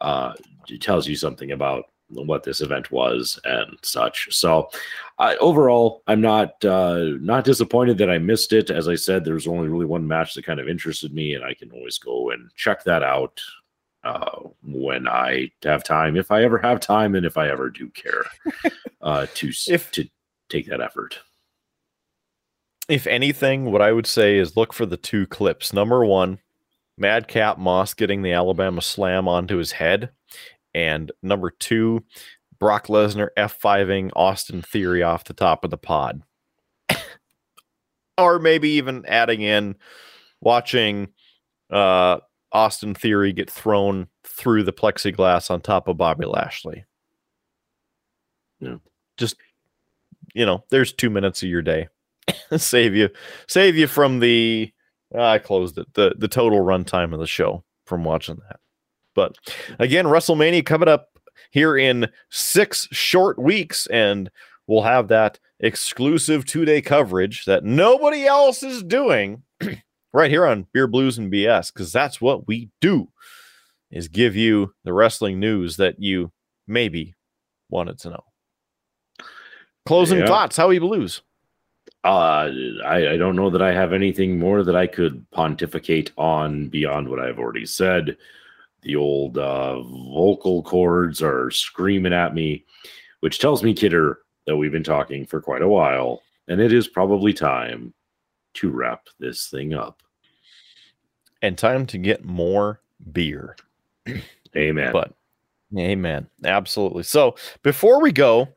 uh, tells you something about what this event was and such. So, uh, overall, I'm not uh, not disappointed that I missed it. As I said, there's only really one match that kind of interested me, and I can always go and check that out uh, when I have time, if I ever have time, and if I ever do care uh, to If- to take that effort. if anything, what I would say is look for the two clips. Number one, Madcap Moss getting the Alabama slam onto his head. And number two, Brock Lesnar F5ing Austin Theory off the top of the pod. or maybe even adding in watching uh, Austin Theory get thrown through the plexiglass on top of Bobby Lashley. Yeah. Just, you know, there's two minutes of your day. save you save you from the ah, I closed it the the total runtime of the show from watching that. But again, WrestleMania coming up here in six short weeks, and we'll have that exclusive two day coverage that nobody else is doing right here on Beer Blues and BS because that's what we do is give you the wrestling news that you maybe wanted to know. Closing Yeah. thoughts, Howie Blues. Uh, I, I don't know that I have anything more that I could pontificate on beyond what I've already said. The old uh, vocal cords are screaming at me, which tells me, Kidder, that we've been talking for quite a while. And it is probably time to wrap this thing up. And time to get more beer. Amen. But amen. Absolutely. So before we go,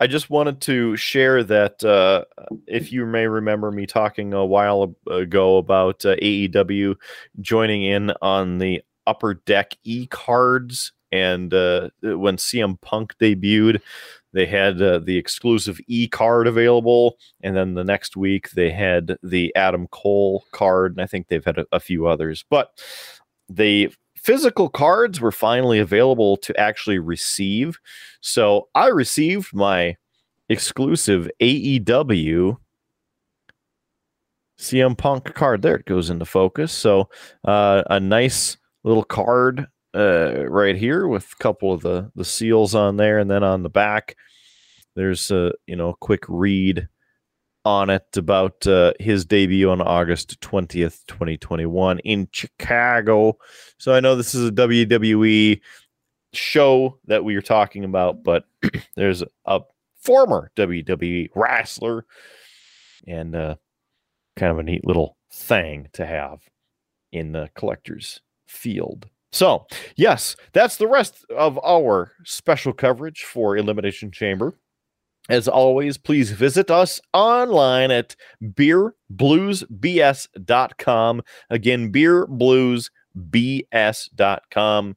I just wanted to share that uh, if you may remember me talking a while ago about uh, AEW joining in on the Upper Deck e cards, and uh, when CM Punk debuted, they had uh, the exclusive e card available, and then the next week they had the Adam Cole card, and I think they've had a, a few others, but the physical cards were finally available to actually receive. So I received my exclusive AEW CM Punk card. There it goes into focus. So uh, a nice little card uh, right here with a couple of the the seals on there, and then on the back, there's a you know quick read on it about uh, his debut on August 20th, 2021 in Chicago. So I know this is a WWE show that we are talking about, but there's a former WWE wrestler and uh, kind of a neat little thing to have in the collector's field. So, yes, that's the rest of our special coverage for Elimination Chamber. As always, please visit us online at beerbluesbs.com. Again, beerbluesbs.com.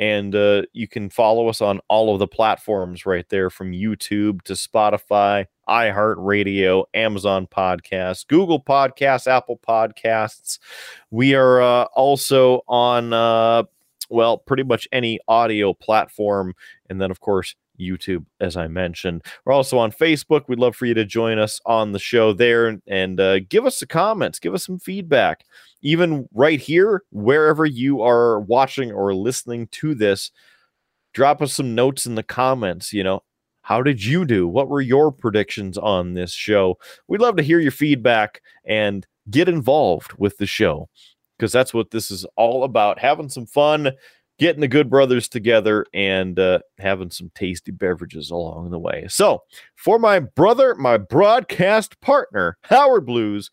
And uh, you can follow us on all of the platforms right there from YouTube to Spotify, iHeartRadio, Amazon Podcasts, Google Podcasts, Apple Podcasts. We are uh, also on, uh, well, pretty much any audio platform. And then, of course, YouTube, as I mentioned. We're also on Facebook. We'd love for you to join us on the show there and, uh, give us some comments, give us some feedback. Even right here, wherever you are watching or listening to this, drop us some notes in the comments. You know, how did you do? What were your predictions on this show? We'd love to hear your feedback and get involved with the show because that's what this is all about having some fun getting the good brothers together and uh, having some tasty beverages along the way. So, for my brother, my broadcast partner, Howard Blues,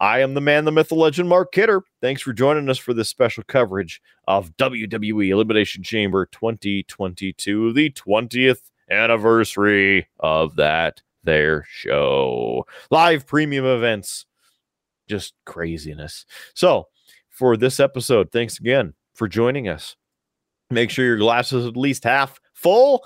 I am the man, the myth, the legend, Mark Kidder. Thanks for joining us for this special coverage of WWE Elimination Chamber 2022, the 20th anniversary of that their show. Live premium events, just craziness. So, for this episode, thanks again for joining us. Make sure your glass is at least half full.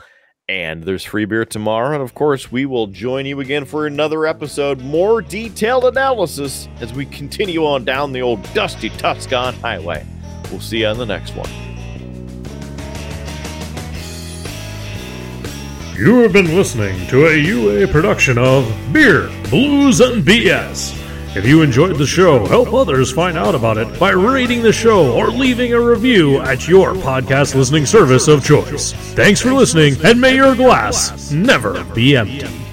And there's free beer tomorrow. And of course, we will join you again for another episode, more detailed analysis as we continue on down the old dusty Tuscan highway. We'll see you on the next one. You have been listening to a UA production of Beer, Blues, and BS. If you enjoyed the show, help others find out about it by rating the show or leaving a review at your podcast listening service of choice. Thanks for listening, and may your glass never be empty.